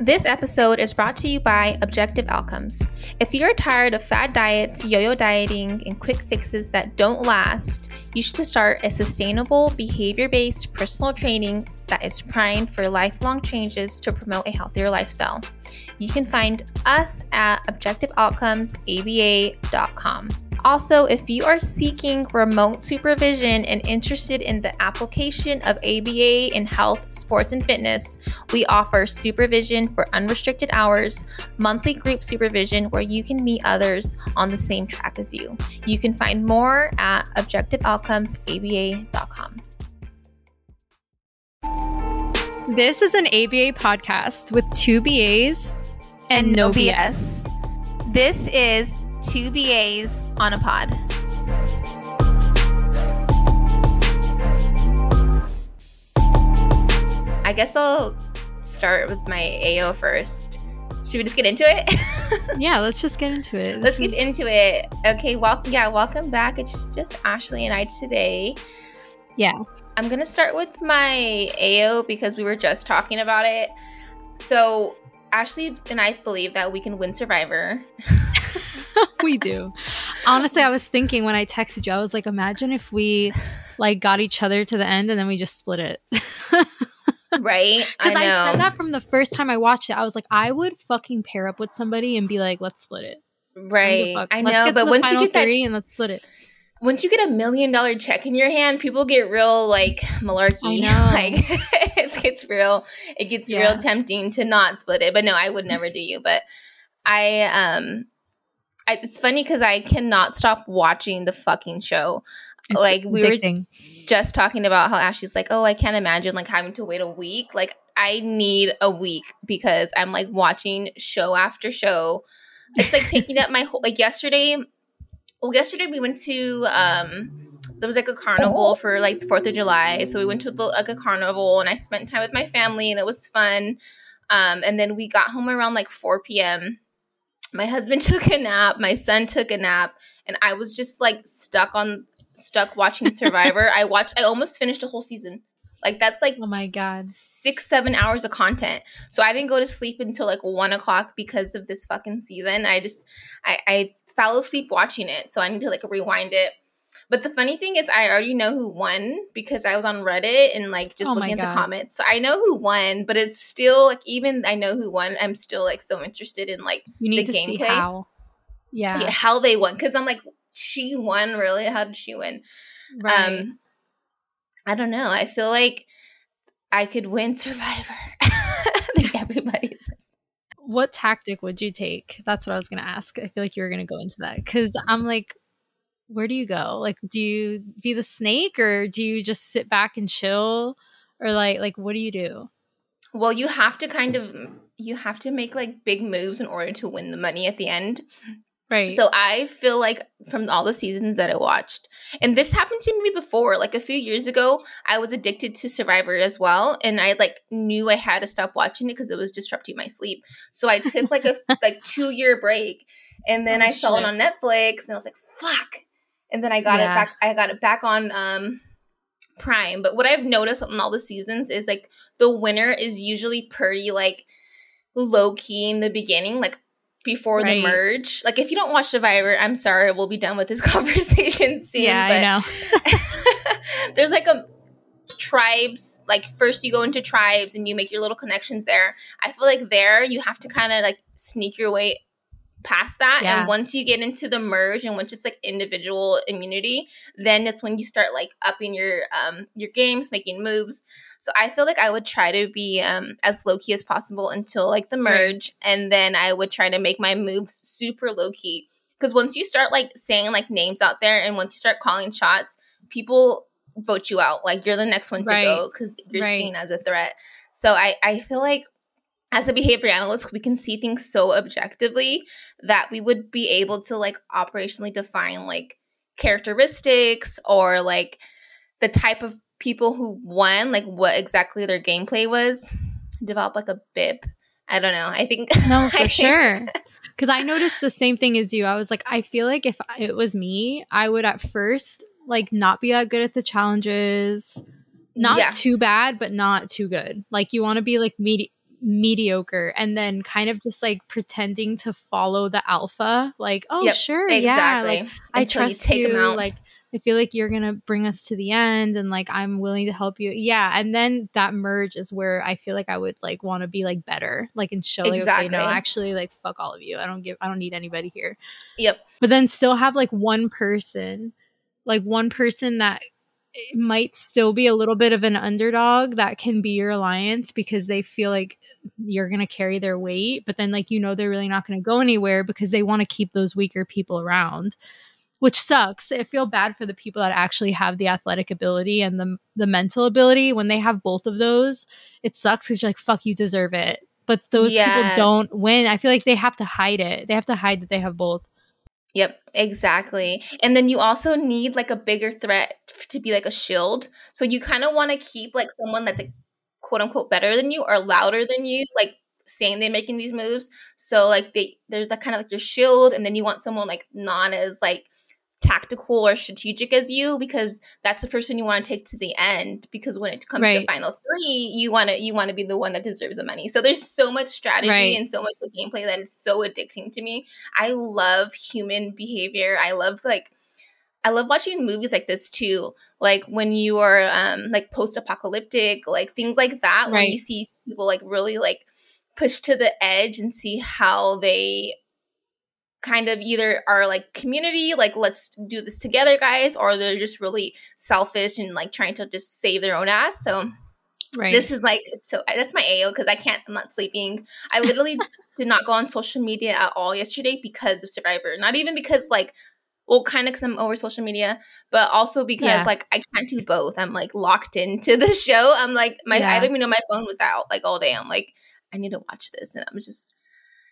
This episode is brought to you by Objective Outcomes. If you're tired of fad diets, yo yo dieting, and quick fixes that don't last, you should start a sustainable, behavior based personal training that is primed for lifelong changes to promote a healthier lifestyle. You can find us at objectiveoutcomesaba.com. Also, if you are seeking remote supervision and interested in the application of ABA in health, sports, and fitness, we offer supervision for unrestricted hours, monthly group supervision where you can meet others on the same track as you. You can find more at objectiveoutcomesaba.com. This is an ABA podcast with two BAs and, no BS. This is two BAs on a pod. I guess I'll start with my AO first. Should we just get into it? yeah, let's just get into it. Let's get into it. Okay, well, yeah, welcome back. It's just Ashley and I today. Yeah. I'm going to start with my AO because we were just talking about it. So, Ashley and I believe that we can win Survivor. we do. Honestly, I was thinking when I texted you, I was like, imagine if we like got each other to the end and then we just split it. right? Because I, I, said that from the first time I watched it. I was like, I would fucking pair up with somebody and be like, let's split it. Right. I know, but once you get that, and let's split it. Once you get a million dollar check in your hand, people get real like malarkey. Like it gets real. It gets yeah. real tempting to not split it. But no, I would never do you. But I um I, it's funny because I cannot stop watching the fucking show. It's like we addicting. were just talking about how Ashley's like, oh, I can't imagine like having to wait a week. Like I need a week because I'm like watching show after show. It's like taking up my whole like yesterday. Well, yesterday we went to um there was like a carnival for like the Fourth of July, so we went to the, like a carnival and I spent time with my family and it was fun. Um, and then we got home around like 4 p.m my husband took a nap, my son took a nap, and I was just like stuck on stuck watching Survivor. I watched I almost finished a whole season. Like that's like oh my god, six seven hours of content. So I didn't go to sleep until like one o'clock because of this fucking season. I just I, I fell asleep watching it, so I need to like rewind it. But the funny thing is, I already know who won because I was on Reddit and like just oh looking at God. the comments. So I know who won, but it's still like even I know who won, I'm still like so interested in like you need the to gameplay. see how, yeah. yeah, how they won because I'm like she won really. How did she win? Right. Um, I don't know. I feel like I could win Survivor. I think everybody says. What tactic would you take? That's what I was going to ask. I feel like you were going to go into that because I'm like, where do you go? Like, do you be the snake or do you just sit back and chill? Or like, like what do you do? Well, you have to kind of you have to make like big moves in order to win the money at the end. Right. So I feel like from all the seasons that I watched, and this happened to me before, like a few years ago, I was addicted to Survivor as well, and I like knew I had to stop watching it because it was disrupting my sleep. So I took like a like two year break, and then oh, I shit. saw it on Netflix, and I was like, "Fuck!" And then I got yeah. it back. I got it back on um, Prime. But what I've noticed on all the seasons is like the winner is usually pretty like low key in the beginning, like before right. the merge. Like if you don't watch Survivor, I'm sorry, we'll be done with this conversation soon. Yeah, I know. there's like a tribes like first you go into tribes and you make your little connections there i feel like there you have to kind of like sneak your way past that yeah. and once you get into the merge and once it's like individual immunity then it's when you start like upping your um your games making moves so i feel like i would try to be um as low key as possible until like the merge right. and then i would try to make my moves super low key because once you start like saying like names out there and once you start calling shots people vote you out like you're the next one to right. go because you're right. seen as a threat so i i feel like as a behavior analyst, we can see things so objectively that we would be able to like operationally define like characteristics or like the type of people who won, like what exactly their gameplay was, develop like a BIP. I don't know. I think no, for sure. Because I noticed the same thing as you. I was like, I feel like if it was me, I would at first like not be that good at the challenges, not yeah. too bad, but not too good. Like you want to be like medi- mediocre and then kind of just like pretending to follow the alpha like oh yep, sure exactly. yeah like i trust you, you like i feel like you're gonna bring us to the end and like i'm willing to help you yeah and then that merge is where i feel like i would like want to be like better like and show like exactly. okay no actually like fuck all of you i don't give i don't need anybody here yep but then still have like one person like one person that it might still be a little bit of an underdog that can be your alliance because they feel like you're going to carry their weight but then like you know they're really not going to go anywhere because they want to keep those weaker people around which sucks. I feel bad for the people that actually have the athletic ability and the the mental ability. When they have both of those it sucks because you're like fuck you deserve it. But those yes. people don't win. I feel like they have to hide it. They have to hide that they have both Yep, exactly. And then you also need like a bigger threat to be like a shield. So you kind of want to keep like someone that's like quote unquote better than you or louder than you, like saying they're making these moves. So like they there's that kind of like your shield, and then you want someone like not as like tactical or strategic as you because that's the person you want to take to the end because when it comes right. to final three you want to you want to be the one that deserves the money so there's so much strategy right. and so much gameplay that is so addicting to me i love human behavior i love like I love watching movies like this too. Like when you are um like post apocalyptic, like things like that, right. where you see people like really like push to the edge and see how they kind of either are like community, like let's do this together, guys, or they're just really selfish and like trying to just save their own ass. So right. this is like so that's my AO because I can't. I'm not sleeping. I literally did not go on social media at all yesterday because of Survivor. Not even because like well kind of because i'm over social media but also because yeah. like i can't do both i'm like locked into the show i'm like my yeah. i don't even know my phone was out like all day i'm like i need to watch this and i'm just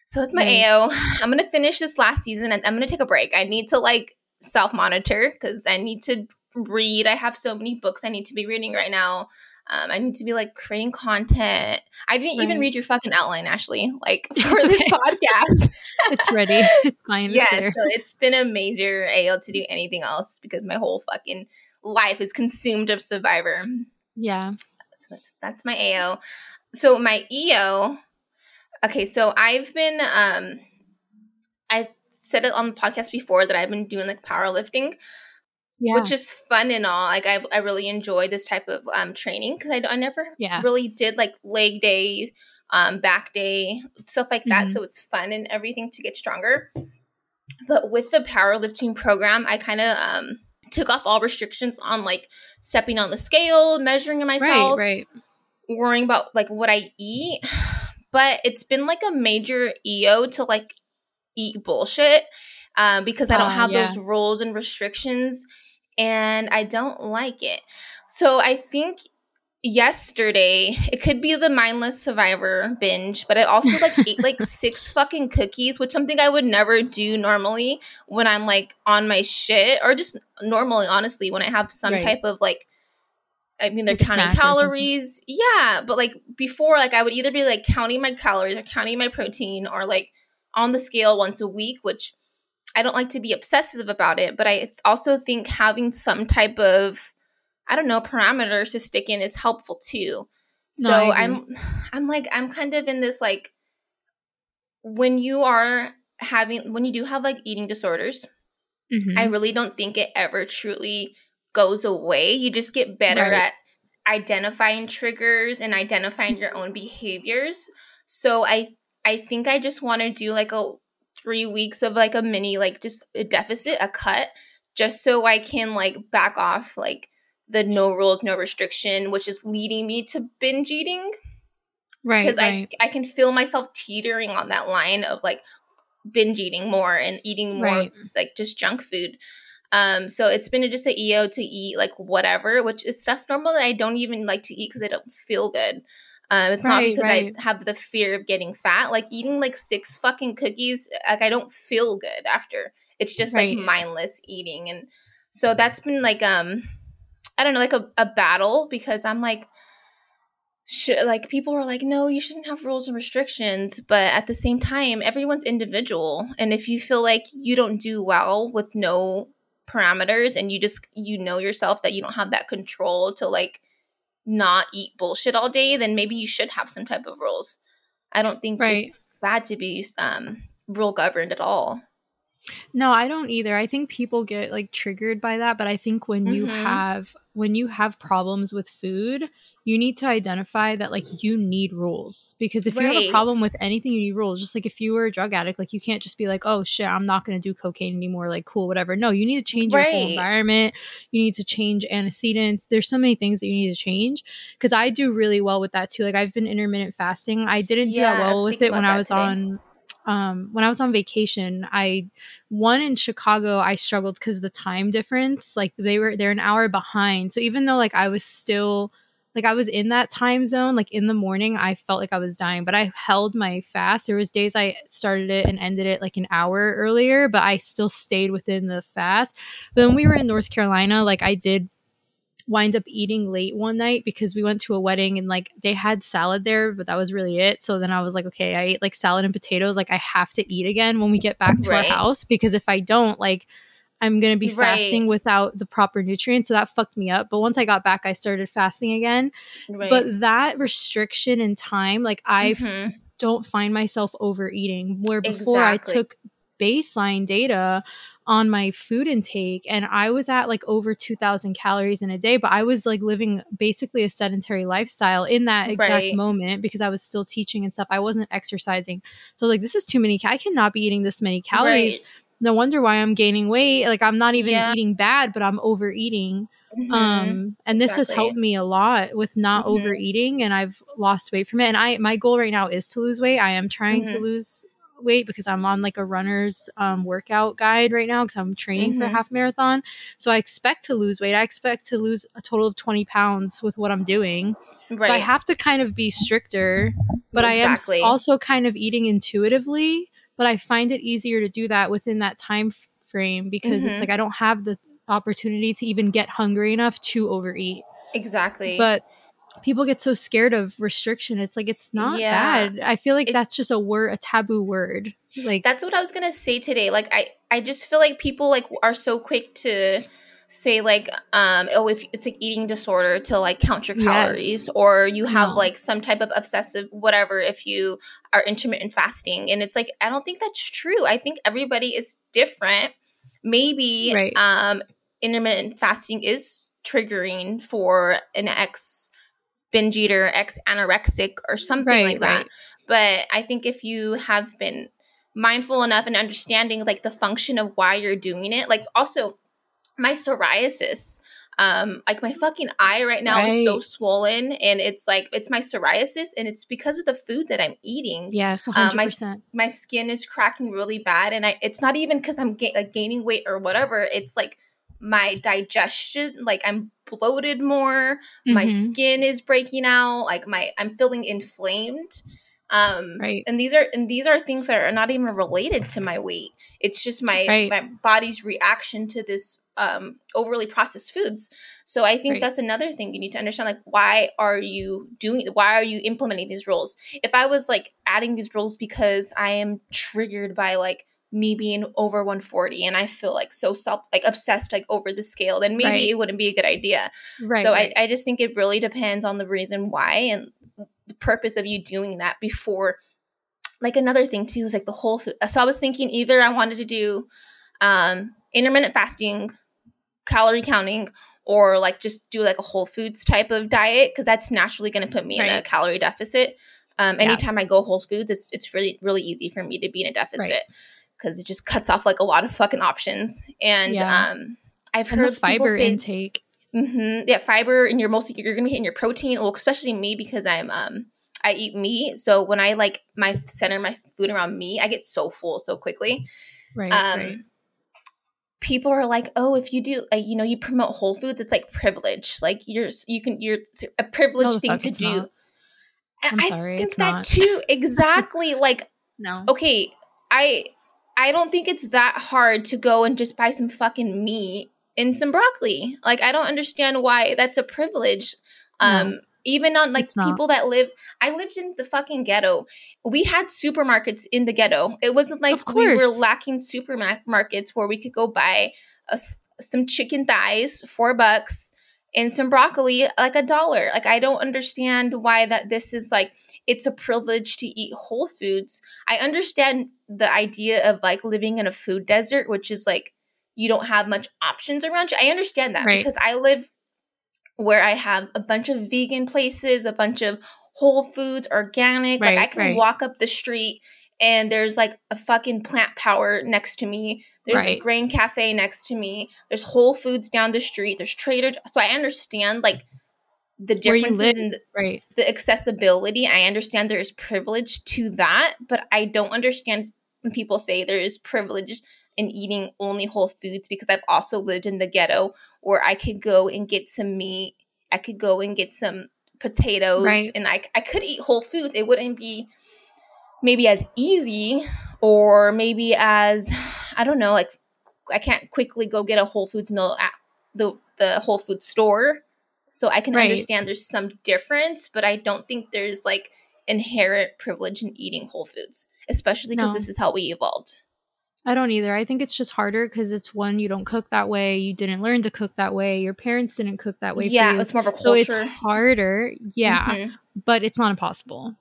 so it's my. AO. I'm gonna finish this last season and I'm gonna take a break. I need to like self monitor because I need to read. I have so many books I need to be reading right now. Um, I need to be like creating content. I didn't right. even read your fucking outline, Ashley. Like for this podcast, it's ready. It's fine. Yes, yeah, so it's been a major AO to do anything else because my whole fucking life is consumed of Survivor. Yeah, so that's, that's my AO. So my EO Okay, so I've been um I said it on the podcast before that I've been doing like powerlifting. Yeah. Which is fun and all. Like I, I really enjoy this type of um training because I, I never yeah. really did like leg day, um back day, stuff like that. Mm-hmm. So it's fun and everything to get stronger. But with the powerlifting program, I kind of um took off all restrictions on like stepping on the scale, measuring myself, right, right. worrying about like what I eat but it's been like a major EO to like eat bullshit um, because I don't uh, have yeah. those rules and restrictions and I don't like it. So I think yesterday it could be the mindless survivor binge but i also like ate like six fucking cookies which something i would never do normally when i'm like on my shit or just normally honestly when i have some right. type of like I mean, they're like counting calories. Yeah, but like before, like I would either be like counting my calories or counting my protein or like on the scale once a week, which I don't like to be obsessive about it. But I also think having some type of, I don't know, parameters to stick in is helpful too. So no, I'm, I'm like, I'm kind of in this like, when you are having, when you do have like eating disorders, mm-hmm. I really don't think it ever truly goes away. You just get better right. at identifying triggers and identifying your own behaviors. So I I think I just want to do like a 3 weeks of like a mini like just a deficit, a cut just so I can like back off like the no rules no restriction which is leading me to binge eating. Right. Because right. I I can feel myself teetering on that line of like binge eating more and eating more right. like just junk food. Um, so it's been just a EO to eat like whatever, which is stuff normally I don't even like to eat because I don't feel good. Um, it's right, not because right. I have the fear of getting fat. Like eating like six fucking cookies, like I don't feel good after. It's just right. like mindless eating, and so that's been like um, I don't know, like a, a battle because I'm like, should like people were like, no, you shouldn't have rules and restrictions, but at the same time, everyone's individual, and if you feel like you don't do well with no parameters and you just you know yourself that you don't have that control to like not eat bullshit all day then maybe you should have some type of rules I don't think right. it's bad to be um, rule governed at all. No, I don't either. I think people get like triggered by that, but I think when mm-hmm. you have when you have problems with food, you need to identify that like you need rules because if right. you have a problem with anything you need rules just like if you were a drug addict like you can't just be like oh shit i'm not going to do cocaine anymore like cool whatever no you need to change right. your whole environment you need to change antecedents there's so many things that you need to change because i do really well with that too like i've been intermittent fasting i didn't do yeah, that well with it when i was today. on um, when I was on vacation, I one in Chicago, I struggled because the time difference. Like they were they're an hour behind. So even though like I was still like I was in that time zone, like in the morning, I felt like I was dying, but I held my fast. There was days I started it and ended it like an hour earlier, but I still stayed within the fast. But when we were in North Carolina, like I did wind up eating late one night because we went to a wedding and like they had salad there, but that was really it. So then I was like, okay, I ate like salad and potatoes. Like I have to eat again when we get back to right. our house because if I don't, like I'm going to be right. fasting without the proper nutrients. So that fucked me up. But once I got back, I started fasting again. Right. But that restriction in time, like I mm-hmm. don't find myself overeating. Where before exactly. I took baseline data on my food intake and I was at like over 2000 calories in a day but I was like living basically a sedentary lifestyle in that exact right. moment because I was still teaching and stuff I wasn't exercising so like this is too many I cannot be eating this many calories right. No wonder why I'm gaining weight like I'm not even yeah. eating bad but I'm overeating Mm-hmm. um and this exactly. has helped me a lot with not mm-hmm. overeating and i've lost weight from it and i my goal right now is to lose weight i am trying mm-hmm. to lose weight because I'm on like a runner's um, workout guide right now because I'm training for a mm-hmm. half marathon. So I expect to lose weight. I expect to lose a total of 20 pounds with what I'm doing. Right. So I have to kind of be stricter, but exactly. I am also kind of eating intuitively. But I find it easier to do that within that time frame because mm-hmm. it's like I don't have the opportunity to even get hungry enough to overeat. Exactly. But people get so scared of restriction. It's like it's not yeah. bad. I feel like it, that's just a word, a taboo word. Like that's what I was gonna say today. Like I, I just feel like people like are so quick to say like um oh if it's like eating disorder to like count your calories yes. or you have no. like some type of obsessive whatever if you are intermittent fasting and it's like i don't think that's true i think everybody is different maybe right. um intermittent fasting is triggering for an ex binge eater, ex anorexic, or something right, like that. Right. But I think if you have been mindful enough and understanding like the function of why you're doing it, like also my psoriasis, um, like my fucking eye right now right. is so swollen, and it's like it's my psoriasis, and it's because of the food that I'm eating. Yes, um, my my skin is cracking really bad, and I it's not even because I'm ga- like gaining weight or whatever. It's like my digestion like i'm bloated more mm-hmm. my skin is breaking out like my i'm feeling inflamed um right and these are and these are things that are not even related to my weight it's just my right. my body's reaction to this um overly processed foods so i think right. that's another thing you need to understand like why are you doing why are you implementing these rules if i was like adding these rules because i am triggered by like me being over 140 and I feel like so self like obsessed like over the scale, then maybe right. it wouldn't be a good idea. Right. So right. I, I just think it really depends on the reason why and the purpose of you doing that before like another thing too is like the whole food. So I was thinking either I wanted to do um intermittent fasting, calorie counting, or like just do like a whole foods type of diet because that's naturally going to put me right. in a calorie deficit. Um, anytime yeah. I go whole foods, it's it's really really easy for me to be in a deficit. Right because it just cuts off like a lot of fucking options. And yeah. um, I've and heard fiber say, intake. Mm-hmm, yeah, fiber, and you're mostly you're gonna be hitting your protein. Well, especially me because I'm um I eat meat, so when I like my center my food around meat, I get so full so quickly. Right. Um, right. People are like, oh, if you do, uh, you know, you promote whole foods, it's like privilege. Like you're, you can, you're a privileged no, thing to do. Not. I'm I sorry, think that not. too. Exactly. like, no. Okay, I I don't think it's that hard to go and just buy some fucking meat and some broccoli. Like I don't understand why that's a privilege. Um no, even on like people that live I lived in the fucking ghetto. We had supermarkets in the ghetto. It wasn't like we were lacking supermarkets where we could go buy a, some chicken thighs, 4 bucks and some broccoli like a dollar. Like I don't understand why that this is like it's a privilege to eat whole foods. I understand the idea of like living in a food desert, which is like you don't have much options around you. I understand that right. because I live where I have a bunch of vegan places, a bunch of whole foods, organic. Right, like I can right. walk up the street and there's like a fucking plant power next to me. There's right. a grain cafe next to me. There's Whole Foods down the street. There's Trader. So I understand like the differences in the, right. the accessibility. I understand there is privilege to that, but I don't understand when people say there is privilege in eating only whole foods because I've also lived in the ghetto where I could go and get some meat. I could go and get some potatoes right. and I, I could eat whole foods. It wouldn't be maybe as easy or maybe as I don't know, like I can't quickly go get a Whole Foods meal at the the Whole Food store. So I can right. understand there's some difference, but I don't think there's like inherent privilege in eating whole foods, especially because no. this is how we evolved. I don't either. I think it's just harder because it's one you don't cook that way. You didn't learn to cook that way. Your parents didn't cook that way. Yeah, it's more of a culture. So it's harder. Yeah, mm-hmm. but it's not impossible.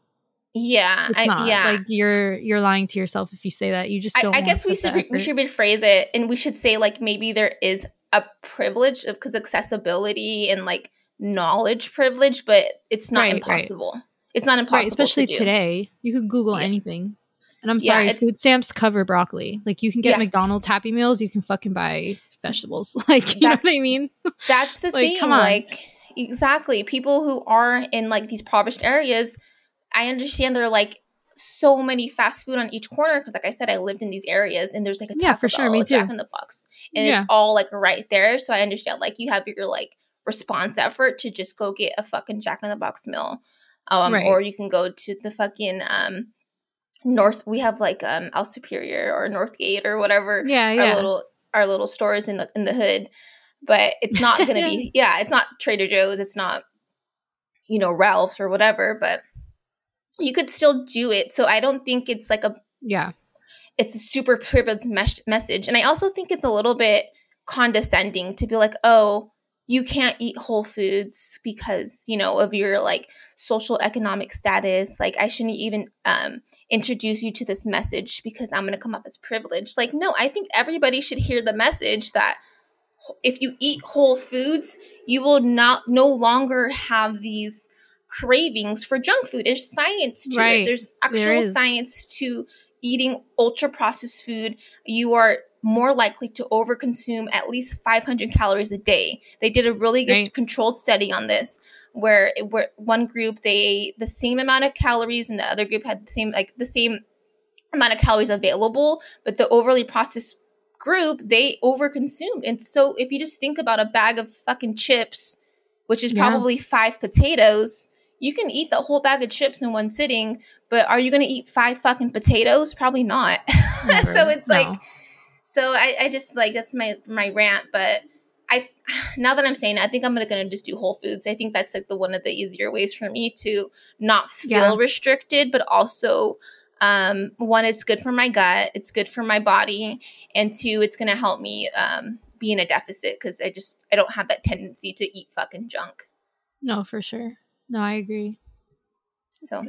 Yeah, I, yeah. Like you're you're lying to yourself if you say that. You just don't. I, I guess we should we should rephrase it, and we should say like maybe there is a privilege of because accessibility and like knowledge privilege, but it's not right, impossible. Right. It's not impossible, right, especially to today. You could Google yeah. anything. And I'm sorry, yeah, food stamps cover broccoli. Like you can get yeah. McDonald's Happy Meals, you can fucking buy vegetables. Like you know what I mean? That's the like, thing. Come on. Like exactly, people who are in like these impoverished areas I understand there are like so many fast food on each corner because, like I said, I lived in these areas and there's like a yeah for sure, me too. Jack in the Box, and yeah. it's all like right there. So I understand like you have your like response effort to just go get a fucking Jack in the Box meal, um, right. or you can go to the fucking um North. We have like um El Superior or Northgate or whatever. Yeah, yeah. Our little our little stores in the in the hood, but it's not gonna be. Yeah, it's not Trader Joe's. It's not you know Ralph's or whatever, but you could still do it. So I don't think it's like a yeah, it's a super privileged mes- message, and I also think it's a little bit condescending to be like, oh, you can't eat whole foods because you know of your like social economic status. Like I shouldn't even um introduce you to this message because I'm going to come up as privileged. Like no, I think everybody should hear the message that if you eat whole foods, you will not no longer have these cravings for junk food. There's science to right. it. There's actual there science to eating ultra processed food. You are more likely to overconsume at least 500 calories a day. They did a really good right. controlled study on this where, it, where one group they ate the same amount of calories and the other group had the same like the same amount of calories available, but the overly processed group they overconsumed. And so if you just think about a bag of fucking chips, which is yeah. probably five potatoes, you can eat the whole bag of chips in one sitting, but are you going to eat five fucking potatoes? Probably not. so it's no. like, so I, I just like that's my my rant. But I now that I'm saying, it, I think I'm gonna, gonna just do Whole Foods. I think that's like the one of the easier ways for me to not feel yeah. restricted, but also um, one, it's good for my gut, it's good for my body, and two, it's gonna help me um, be in a deficit because I just I don't have that tendency to eat fucking junk. No, for sure. No, I agree. So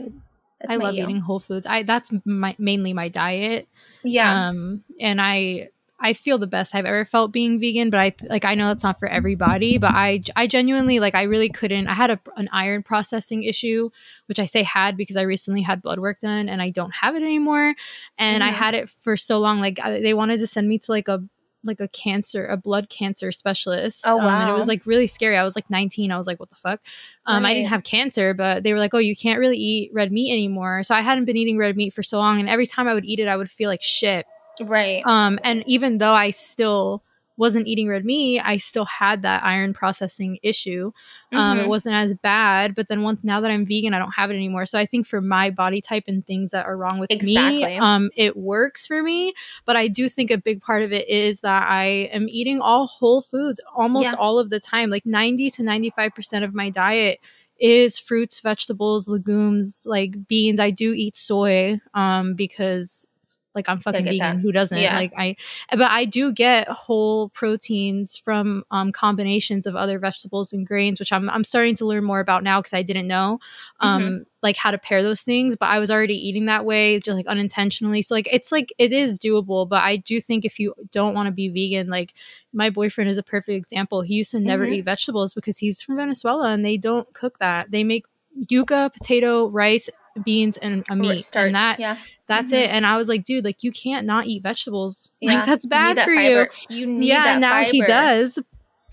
I love eating whole foods. I that's my mainly my diet. Yeah. Um and I I feel the best I've ever felt being vegan, but I like I know it's not for everybody, but I I genuinely like I really couldn't. I had a, an iron processing issue, which I say had because I recently had blood work done and I don't have it anymore. And mm-hmm. I had it for so long like I, they wanted to send me to like a like a cancer, a blood cancer specialist. Oh wow! Um, and it was like really scary. I was like 19. I was like, what the fuck? Um, right. I didn't have cancer, but they were like, oh, you can't really eat red meat anymore. So I hadn't been eating red meat for so long, and every time I would eat it, I would feel like shit. Right. Um, and even though I still wasn't eating red meat, I still had that iron processing issue. Um, mm-hmm. It wasn't as bad, but then once now that I'm vegan, I don't have it anymore. So I think for my body type and things that are wrong with exactly. me, um, it works for me. But I do think a big part of it is that I am eating all whole foods almost yeah. all of the time, like 90 to 95% of my diet is fruits, vegetables, legumes, like beans. I do eat soy um, because like I'm fucking vegan. That. Who doesn't? Yeah. Like I, but I do get whole proteins from um, combinations of other vegetables and grains, which I'm I'm starting to learn more about now because I didn't know, um, mm-hmm. like how to pair those things. But I was already eating that way, just like unintentionally. So like it's like it is doable. But I do think if you don't want to be vegan, like my boyfriend is a perfect example. He used to never mm-hmm. eat vegetables because he's from Venezuela and they don't cook that. They make yuca, potato, rice, beans and a meat starch, and that yeah. that's mm-hmm. it and i was like dude like you can't not eat vegetables yeah. like that's bad you for fiber. you you need yeah now fiber. he does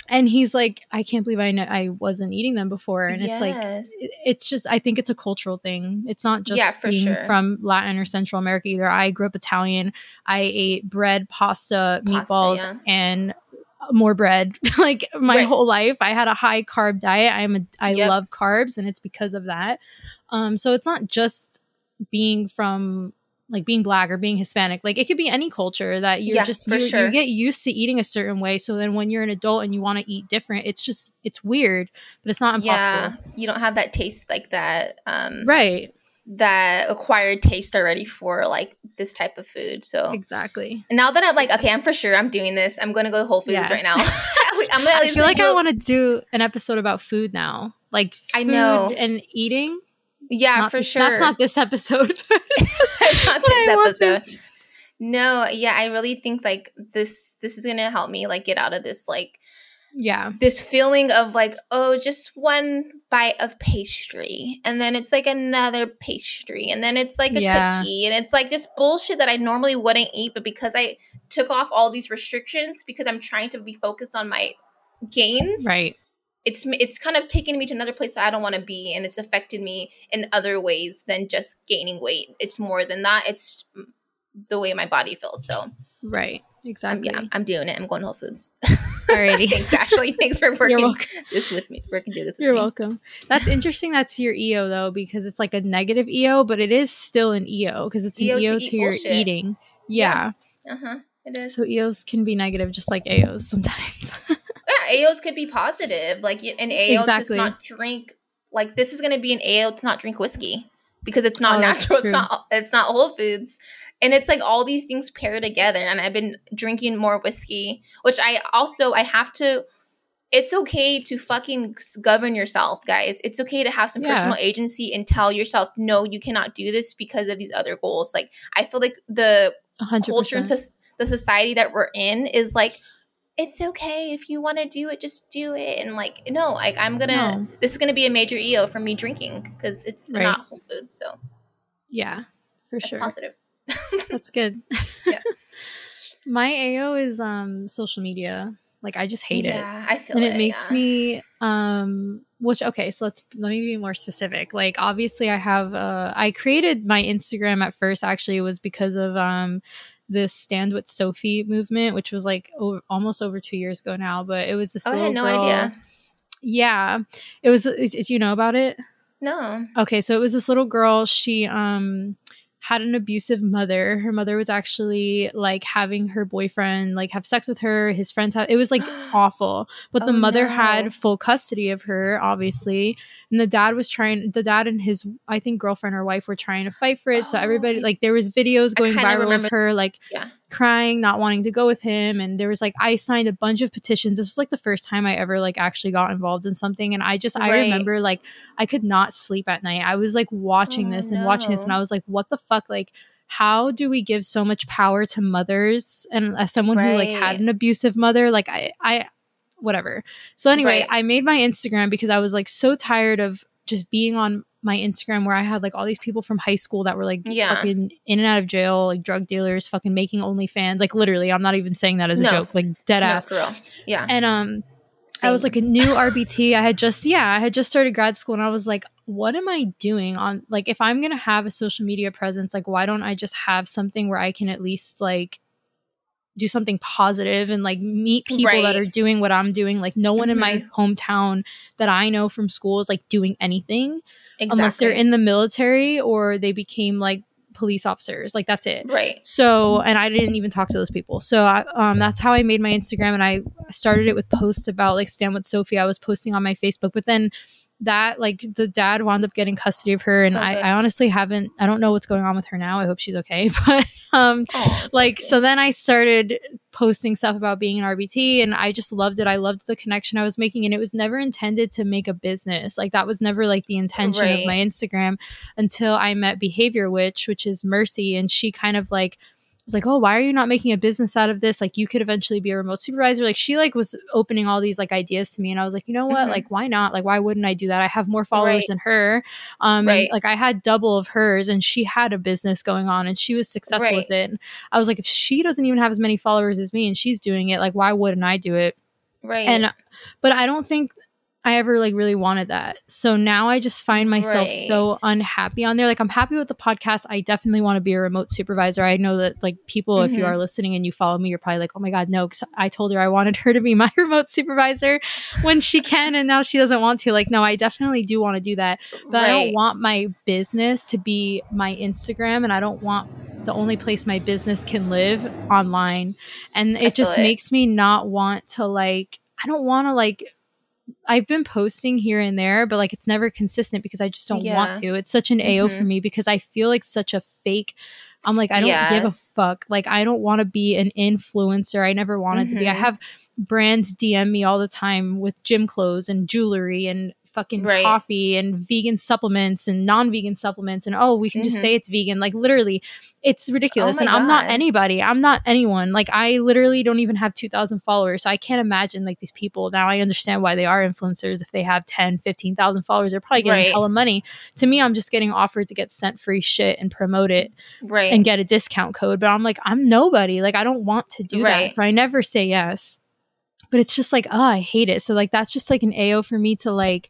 and he's like i can't believe i know i wasn't eating them before and yes. it's like it's just i think it's a cultural thing it's not just yeah, being sure. from latin or central america either i grew up italian i ate bread pasta, pasta meatballs yeah. and more bread. Like my right. whole life i had a high carb diet. I'm a i yep. love carbs and it's because of that. Um so it's not just being from like being black or being hispanic. Like it could be any culture that you're yeah, just you, sure. you get used to eating a certain way. So then when you're an adult and you want to eat different it's just it's weird but it's not impossible. yeah you don't have that taste like that um right that acquired taste already for like this type of food. So exactly. Now that I'm like, okay, I'm for sure I'm doing this. I'm gonna go to Whole Foods yeah. right now. I'm gonna. I feel like I want to do an episode about food now, like I know and eating. Yeah, not, for sure. That's not this episode. not this episode. No, yeah, I really think like this. This is gonna help me like get out of this like yeah. this feeling of like oh just one bite of pastry and then it's like another pastry and then it's like a yeah. cookie and it's like this bullshit that i normally wouldn't eat but because i took off all these restrictions because i'm trying to be focused on my gains right. it's it's kind of taken me to another place that i don't want to be and it's affected me in other ways than just gaining weight. It's more than that it's the way my body feels so right. Exactly yeah i'm doing it. I'm going to whole foods Alrighty. Thanks, Ashley. Thanks for working this with me. Working through this. You're me. welcome. That's interesting. That's your EO though, because it's like a negative EO, but it is still an EO because it's an EO, EO to, to your eating. Yeah. yeah. Uh huh. It is. So EOs can be negative, just like AOs sometimes. yeah, AOs could be positive. Like an AO exactly. to not drink. Like this is going to be an AO to not drink whiskey because it's not oh, natural. It's not. It's not Whole Foods and it's like all these things pair together and i've been drinking more whiskey which i also i have to it's okay to fucking govern yourself guys it's okay to have some yeah. personal agency and tell yourself no you cannot do this because of these other goals like i feel like the 100%. culture and the society that we're in is like it's okay if you want to do it just do it and like no like i'm gonna no. this is gonna be a major eo for me drinking because it's right. not whole food so yeah for That's sure positive that's good. Yeah. My AO is um social media. Like I just hate yeah, it. I feel and it, And it makes yeah. me um which okay, so let's let me be more specific. Like obviously I have uh I created my Instagram at first actually was because of um this stand with Sophie movement, which was like over, almost over two years ago now. But it was this. Oh, I had no girl. idea. Yeah, it was. Did you know about it? No. Okay, so it was this little girl. She um had an abusive mother. Her mother was actually like having her boyfriend like have sex with her. His friends had it was like awful. But oh, the mother no. had full custody of her, obviously. And the dad was trying the dad and his I think girlfriend or wife were trying to fight for it. Oh, so everybody like there was videos going viral remember. of her like yeah crying, not wanting to go with him. And there was like, I signed a bunch of petitions. This was like the first time I ever like actually got involved in something. And I just, right. I remember like, I could not sleep at night. I was like watching oh, this and no. watching this. And I was like, what the fuck? Like, how do we give so much power to mothers? And as someone right. who like had an abusive mother, like I, I, whatever. So anyway, right. I made my Instagram because I was like so tired of just being on my Instagram where I had like all these people from high school that were like yeah. fucking in and out of jail, like drug dealers, fucking making OnlyFans. Like literally, I'm not even saying that as a no. joke, like dead no, ass. For real. Yeah. And um Same. I was like a new RBT. I had just yeah, I had just started grad school and I was like, what am I doing on like if I'm gonna have a social media presence, like why don't I just have something where I can at least like do something positive and like meet people right. that are doing what I'm doing. Like no one mm-hmm. in my mm-hmm. hometown that I know from school is like doing anything exactly. unless they're in the military or they became like police officers. Like that's it. Right. So, and I didn't even talk to those people. So, I, um, that's how I made my Instagram, and I started it with posts about like stand with Sophie. I was posting on my Facebook, but then that like the dad wound up getting custody of her and I, I, honestly haven't i don't know what's going on with her now. I hope she's okay but um oh, like so then i started posting stuff about being an rbt and i just loved it. I loved the connection i was making and it was never intended to make a business. Like that was never like the intention right. of my instagram until i met behavior witch which is mercy and she kind of like was like, "Oh, why are you not making a business out of this? Like you could eventually be a remote supervisor." Like she like was opening all these like ideas to me and I was like, "You know what? Mm-hmm. Like why not? Like why wouldn't I do that? I have more followers right. than her." Um right. and, like I had double of hers and she had a business going on and she was successful right. with it. And I was like, "If she doesn't even have as many followers as me and she's doing it, like why wouldn't I do it?" Right. And but I don't think I ever like really wanted that. So now I just find myself right. so unhappy on there. Like I'm happy with the podcast. I definitely want to be a remote supervisor. I know that like people, mm-hmm. if you mm-hmm. are listening and you follow me, you're probably like, oh my God, no. Cause I told her I wanted her to be my remote supervisor when she can. And now she doesn't want to. Like, no, I definitely do want to do that. But right. I don't want my business to be my Instagram and I don't want the only place my business can live online. And it just it. makes me not want to like, I don't want to like I've been posting here and there, but like it's never consistent because I just don't yeah. want to. It's such an mm-hmm. AO for mm-hmm. me because I feel like such a fake. I'm like, I don't yes. give a fuck. Like, I don't want to be an influencer. I never wanted mm-hmm. to be. I mm-hmm. have brands DM me all the time with gym clothes and jewelry and fucking right. coffee and vegan supplements and non-vegan supplements and oh we can mm-hmm. just say it's vegan like literally it's ridiculous oh and God. i'm not anybody i'm not anyone like i literally don't even have 2000 followers so i can't imagine like these people now i understand why they are influencers if they have 10 15000 followers they're probably getting right. hella money to me i'm just getting offered to get sent free shit and promote it right and get a discount code but i'm like i'm nobody like i don't want to do right. that so i never say yes but it's just like oh i hate it so like that's just like an ao for me to like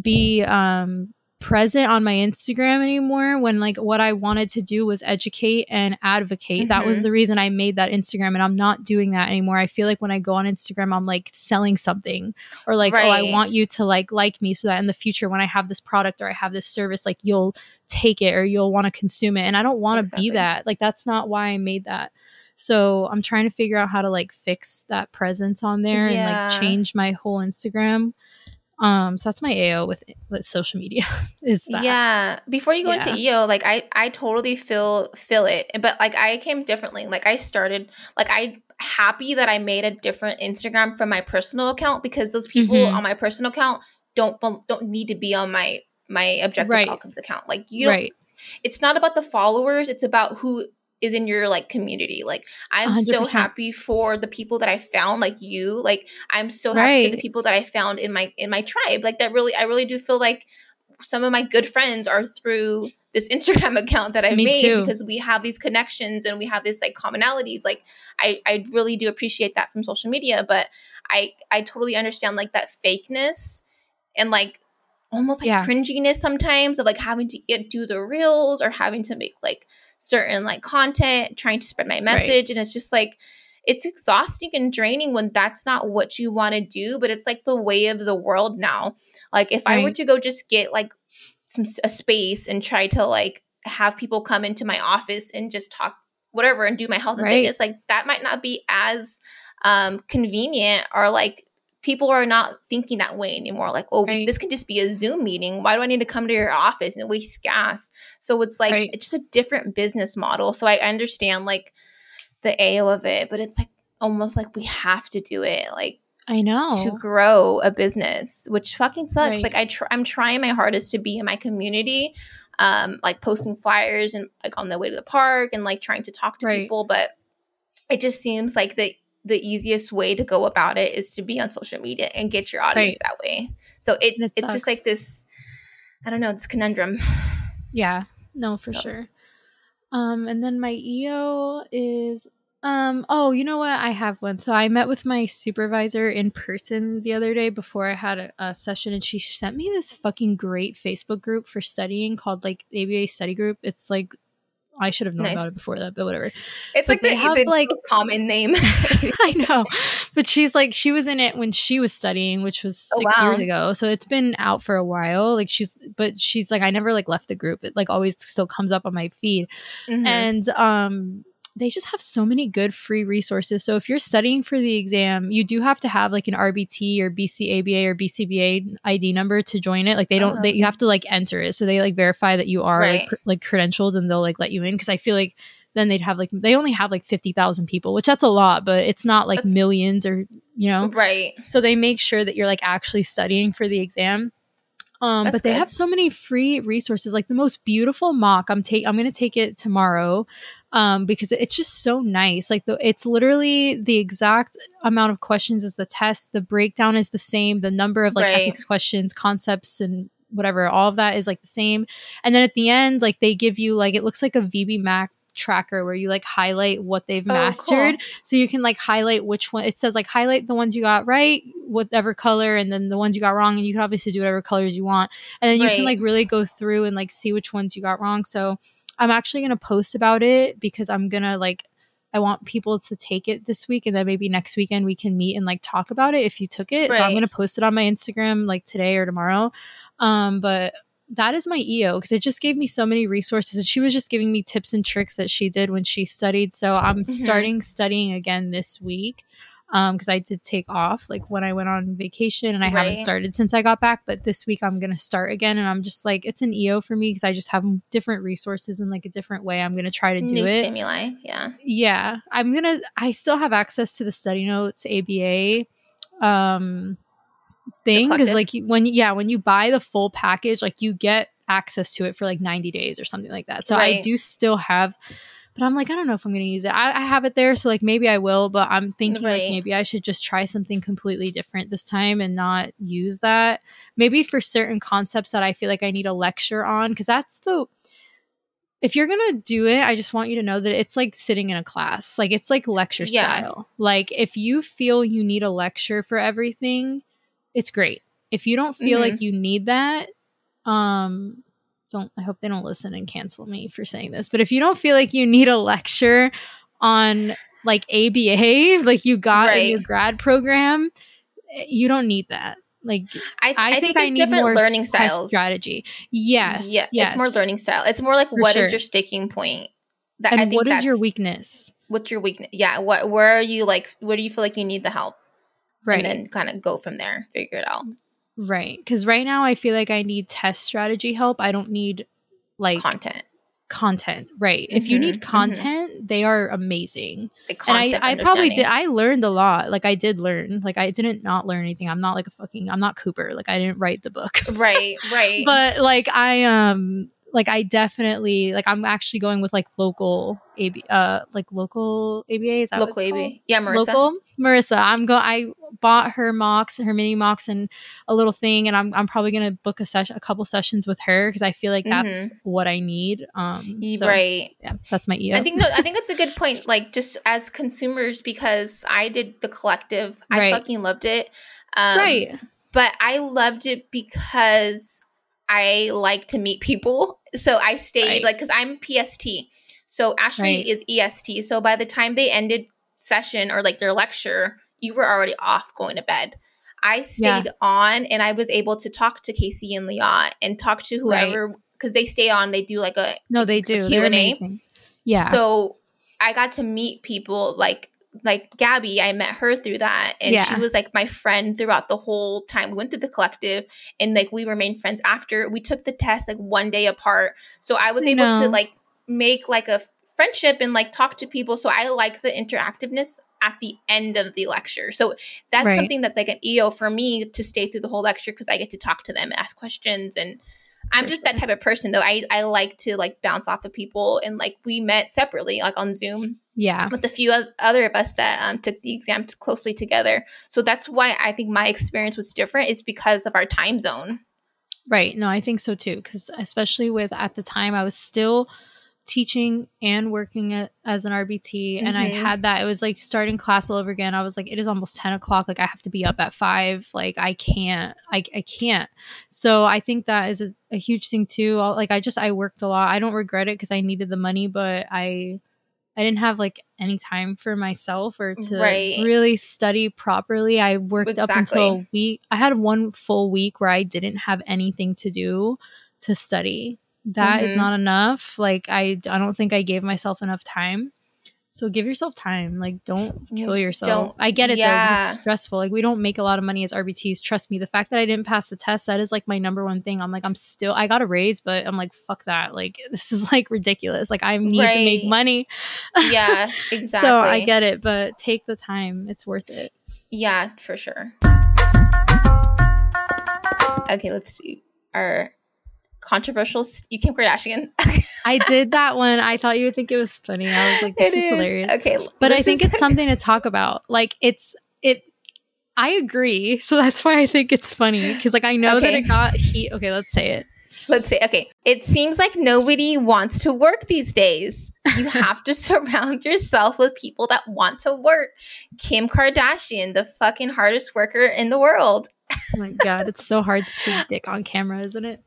be um present on my instagram anymore when like what i wanted to do was educate and advocate mm-hmm. that was mm-hmm. the reason i made that instagram and i'm not doing that anymore i feel like when i go on instagram i'm like selling something or like right. oh i want you to like like me so that in the future when i have this product or i have this service like you'll take it or you'll want to consume it and i don't want to exactly. be that like that's not why i made that so I'm trying to figure out how to like fix that presence on there yeah. and like change my whole Instagram. Um, so that's my AO with with social media. is that yeah? Before you go yeah. into EO, like I I totally feel feel it, but like I came differently. Like I started like I happy that I made a different Instagram from my personal account because those people mm-hmm. on my personal account don't don't need to be on my my objective right. outcomes account. Like you don't. Right. It's not about the followers. It's about who is in your like community. Like I'm 100%. so happy for the people that I found like you. Like I'm so happy right. for the people that I found in my in my tribe. Like that really I really do feel like some of my good friends are through this Instagram account that I made too. because we have these connections and we have this like commonalities. Like I I really do appreciate that from social media, but I I totally understand like that fakeness and like almost like yeah. cringiness sometimes of like having to get, do the reels or having to make like certain like content, trying to spread my message. Right. And it's just like, it's exhausting and draining when that's not what you want to do, but it's like the way of the world now. Like if right. I were to go just get like some a space and try to like have people come into my office and just talk whatever and do my health and right. fitness, like that might not be as um convenient or like people are not thinking that way anymore. Like, oh, right. this can just be a Zoom meeting. Why do I need to come to your office and waste gas? So it's like right. it's just a different business model. So I understand like the AO of it, but it's like almost like we have to do it. Like I know to grow a business, which fucking sucks. Right. Like I tr- I'm trying my hardest to be in my community, um, like posting flyers and like on the way to the park and like trying to talk to people, but it just seems like the the easiest way to go about it is to be on social media and get your audience right. that way. So it, it's just like this, I don't know, this conundrum. Yeah, no, for so. sure. Um, and then my EO is um oh you know what I have one. So I met with my supervisor in person the other day before I had a, a session and she sent me this fucking great Facebook group for studying called like ABA study group. It's like I should have known nice. about it before that, but whatever. It's but like they the, have the like common name. I know, but she's like she was in it when she was studying, which was oh, six oh, wow. years ago. So it's been out for a while. Like she's, but she's like I never like left the group. It like always still comes up on my feed, mm-hmm. and um, they just have so many good free resources. So if you're studying for the exam, you do have to have like an RBT or BCABA or BCBA ID number to join it. Like they don't, uh-huh. they, you have to like enter it. So they like verify that you are right. like, like credentialed and they'll like let you in. Cause I feel like then they'd have like, they only have like 50,000 people, which that's a lot, but it's not like that's, millions or, you know? Right. So they make sure that you're like actually studying for the exam. Um, That's but they good. have so many free resources, like the most beautiful mock. I'm take I'm gonna take it tomorrow, um, because it's just so nice. Like the it's literally the exact amount of questions as the test. The breakdown is the same. The number of like right. ethics questions, concepts, and whatever, all of that is like the same. And then at the end, like they give you like it looks like a VB-MAPP tracker where you like highlight what they've oh, mastered. Cool. So you can like highlight which one it says like highlight the ones you got right, whatever color, and then the ones you got wrong. And you can obviously do whatever colors you want. And then you right. can like really go through and like see which ones you got wrong. So I'm actually gonna post about it because I'm gonna like I want people to take it this week and then maybe next weekend we can meet and like talk about it if you took it. Right. So I'm going to post it on my Instagram like today or tomorrow. Um but that is my EO because it just gave me so many resources. And she was just giving me tips and tricks that she did when she studied. So I'm mm-hmm. starting studying again this week because um, I did take off like when I went on vacation and I right. haven't started since I got back. But this week I'm going to start again. And I'm just like, it's an EO for me because I just have different resources in like a different way. I'm going to try to do New it. stimuli. Yeah. Yeah. I'm going to, I still have access to the study notes, ABA. Um, thing because like when yeah when you buy the full package like you get access to it for like 90 days or something like that so right. i do still have but i'm like i don't know if i'm gonna use it I, I have it there so like maybe i will but i'm thinking right. like maybe i should just try something completely different this time and not use that maybe for certain concepts that i feel like i need a lecture on because that's the if you're gonna do it, I just want you to know that it's like sitting in a class. Like it's like lecture yeah. style. Like if you feel you need a lecture for everything, it's great. If you don't feel mm-hmm. like you need that, um, don't I hope they don't listen and cancel me for saying this. But if you don't feel like you need a lecture on like ABA, like you got right. in your grad program, you don't need that. Like I, I, I think, think I need more learning styles strategy. Yes, yeah, yes. it's more learning style. It's more like for what sure. is your sticking point? That, and what is your weakness? What's your weakness? Yeah, what where are you like? Where do you feel like you need the help? Right. and then kind of go from there figure it out. Right because right now i feel like i need test strategy help. I don't need like content. content right. Mm-hmm, if you need mm-hmm, mm-hmm. content mm-hmm. they are amazing. And i i probably did i learned a lot. Like i did learn like i didn't not learn anything. I'm not like a fucking i'm not cooper. Like i didn't write the book. Right right. But like i um like I definitely like I'm actually going with like local AB uh like local ABA is that local AB yeah Marissa. Local? Marissa. I'm go I bought her mocks her mini mocks and a little thing and I'm I'm probably gonna book a session a couple sessions with her because I feel like that's mm-hmm. what I need um so, right. yeah that's my EO I think th- I think that's a good point like just as consumers because I did the collective I right. fucking loved it um, right. but I loved it because I like to meet people. So I stayed right. like because I'm PST. So Ashley right. is EST. So by the time they ended session or like their lecture, you were already off going to bed. I stayed yeah. on and I was able to talk to Casey and Leah and talk to whoever because right. they stay on. They do like a no, they do Q and A. Yeah. So I got to meet people like like Gabby, I met her through that. And yeah. she was like my friend throughout the whole time. We went through the collective and like we remained friends after. We took the test like one day apart. So I was able know. to like make like a friendship and like talk to people. So I like the interactiveness at the end of the lecture. So that's right. something that's like an EO for me to stay through the whole lecture because I get to talk to them, and ask questions and I'm just that type of person though. I, I like to like bounce off of people and like we met separately like on Zoom yeah. With a few other of us that um, took the exam closely together. So that's why I think my experience was different is because of our time zone. Right. No, I think so too. Because especially with at the time, I was still teaching and working at, as an RBT. Mm-hmm. And I mm-hmm. had that. It was like starting class all over again. I was like, it is almost 10 o'clock. Like, I have to be up at five. Like, I can't. I, I can't. So I think that is a, a huge thing too. Like, I just, I worked a lot. I don't regret it because I needed the money, but I I didn't have like any time for myself or to right. really study properly. I worked exactly. up until a week. I had one full week where I didn't have anything to do to study. That mm-hmm. is not enough. Like I I don't think I gave myself enough time. So give yourself time. Like, don't kill yourself. Don't, I get it yeah. though. It's stressful. Like, we don't make a lot of money as RBTs. Trust me. The fact that I didn't pass the test, that is like my number one thing. I'm like, I'm still, I got a raise, but I'm like, fuck that. Like, this is like ridiculous. Like, I need right. to make money. Yeah, exactly. so I get it, but take the time. It's worth it. Yeah, for sure. Okay, let's see. Our controversial you Kim Kardashian. I did that one. I thought you would think it was funny. I was like, this is, is hilarious. Okay. But I think it's something to talk about. Like it's it I agree. So that's why I think it's funny. Cause like I know okay. that it got heat. Okay, let's say it. Let's say okay. It seems like nobody wants to work these days. You have to surround yourself with people that want to work. Kim Kardashian, the fucking hardest worker in the world. oh my god, it's so hard to take dick on camera, isn't it?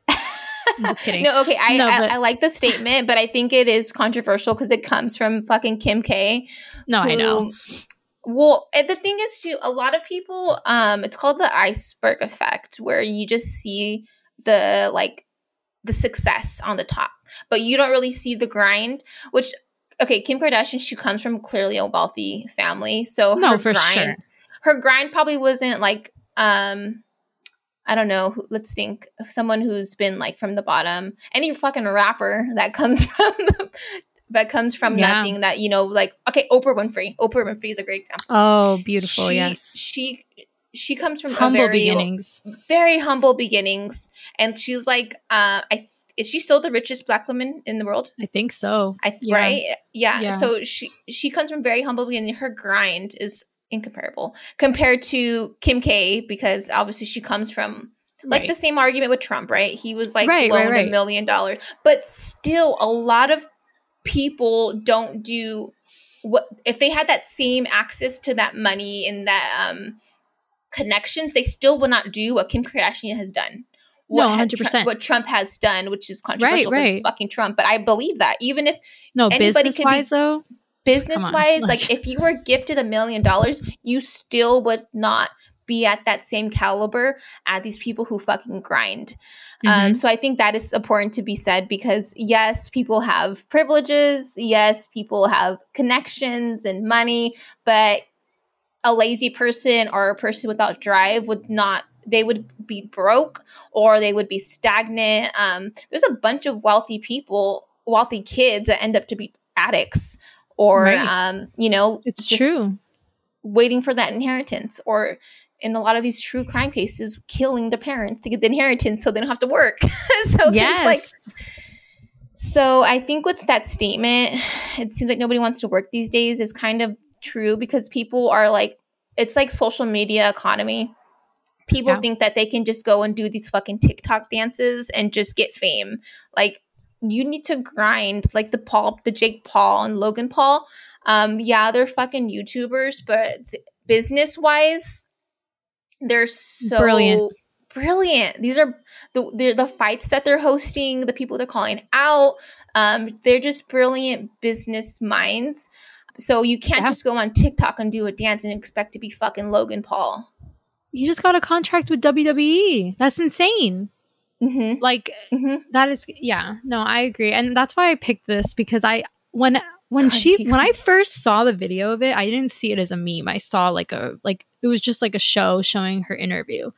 I'm just kidding. No, okay. I, no, I, I, like the statement, but I think it is controversial because it comes from fucking Kim K. No, who, I know. Well, the thing is, too, a lot of people, um, it's called the iceberg effect, where you just see the like the success on the top, but you don't really see the grind. Which, okay, Kim Kardashian, she comes from clearly a wealthy family, so no, her grind, sure. her grind probably wasn't like um I don't know, let's think of someone who's been like from the bottom. Any fucking rapper that comes from the, that comes from yeah. nothing that you know like okay, Oprah Winfrey. Oprah Winfrey is a great example. Oh, beautiful, she, yes. She she comes from humble very, beginnings. Very humble beginnings and she's like uh I is she still the richest black woman in the world? I think so. I yeah. right? Yeah. yeah. So she she comes from very humble beginnings. Her grind is incomparable compared to Kim K because obviously she comes from like right. the same argument with Trump, right? He was like right, loaned right, a million dollars, but still a lot of people don't do what if they had that same access to that money and that um connections, they still would not do what Kim Kardashian has done. What no, hundred percent. What Trump has done, which is controversial, right, right. fucking Trump. But I believe that even if no business wise though, business wise, like if you were gifted a million dollars, you still would not be at that same caliber as these people who fucking grind. Um, mm-hmm. Um, so I think that is important to be said because yes, people have privileges, yes, people have connections and money, but a lazy person or a person without drive would not they would be broke or they would be stagnant. Um, there's a bunch of wealthy people, wealthy kids that end up to be addicts or right. um, you know, it's true. Waiting for that inheritance, or in a lot of these true crime cases, killing the parents to get the inheritance so they don't have to work. so yes. like so I think with that statement, it seems like nobody wants to work these days is kind of true because people are like it's like social media economy. People yeah. think that they can just go and do these fucking TikTok dances and just get fame. Like you need to grind like the Paul, the Jake Paul and Logan Paul. Um, yeah, they're fucking YouTubers, but th- business wise, they're so brilliant. Brilliant. These are the the fights that they're hosting, the people they're calling out. Um, they're just brilliant business minds. So you can't yeah. just go on TikTok and do a dance and expect to be fucking Logan Paul. He just got a contract with WWE. That's insane. Mm-hmm. Like mm-hmm. that is yeah, no, I agree. And that's why I picked this because I when when God, she when I first saw the video of it, I didn't see it as a meme. I saw like a like it was just like a show showing her interview.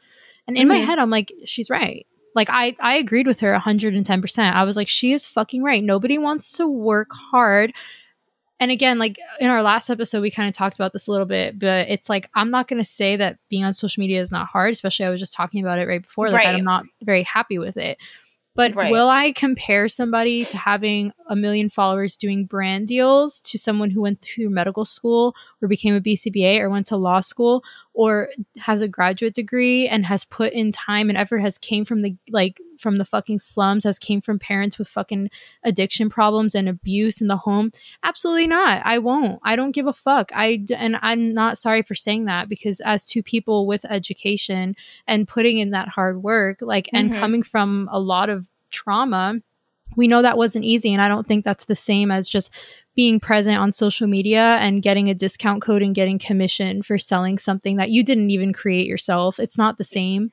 And in mm-hmm. my head I'm like she's right. Like I I agreed with her 110%. I was like she is fucking right. Nobody wants to work hard and again like in our last episode we kind of talked about this a little bit but it's like i'm not going to say that being on social media is not hard especially i was just talking about it right before like right. i'm not very happy with it but right. will I compare somebody to having a million followers doing brand deals to someone who went through medical school or became a BCBA or went to law school or has a graduate degree and has put in time and effort has came from the like from the fucking slums has came from parents with fucking addiction problems and abuse in the home absolutely not. I won't. I don't give a fuck. I and i'm not sorry for saying that because as two people with education and putting in that hard work like mm-hmm. and coming from a lot of trauma we know that wasn't easy and i don't think that's the same as just being present on social media and getting a discount code and getting commission for selling something that you didn't even create yourself. It's not the same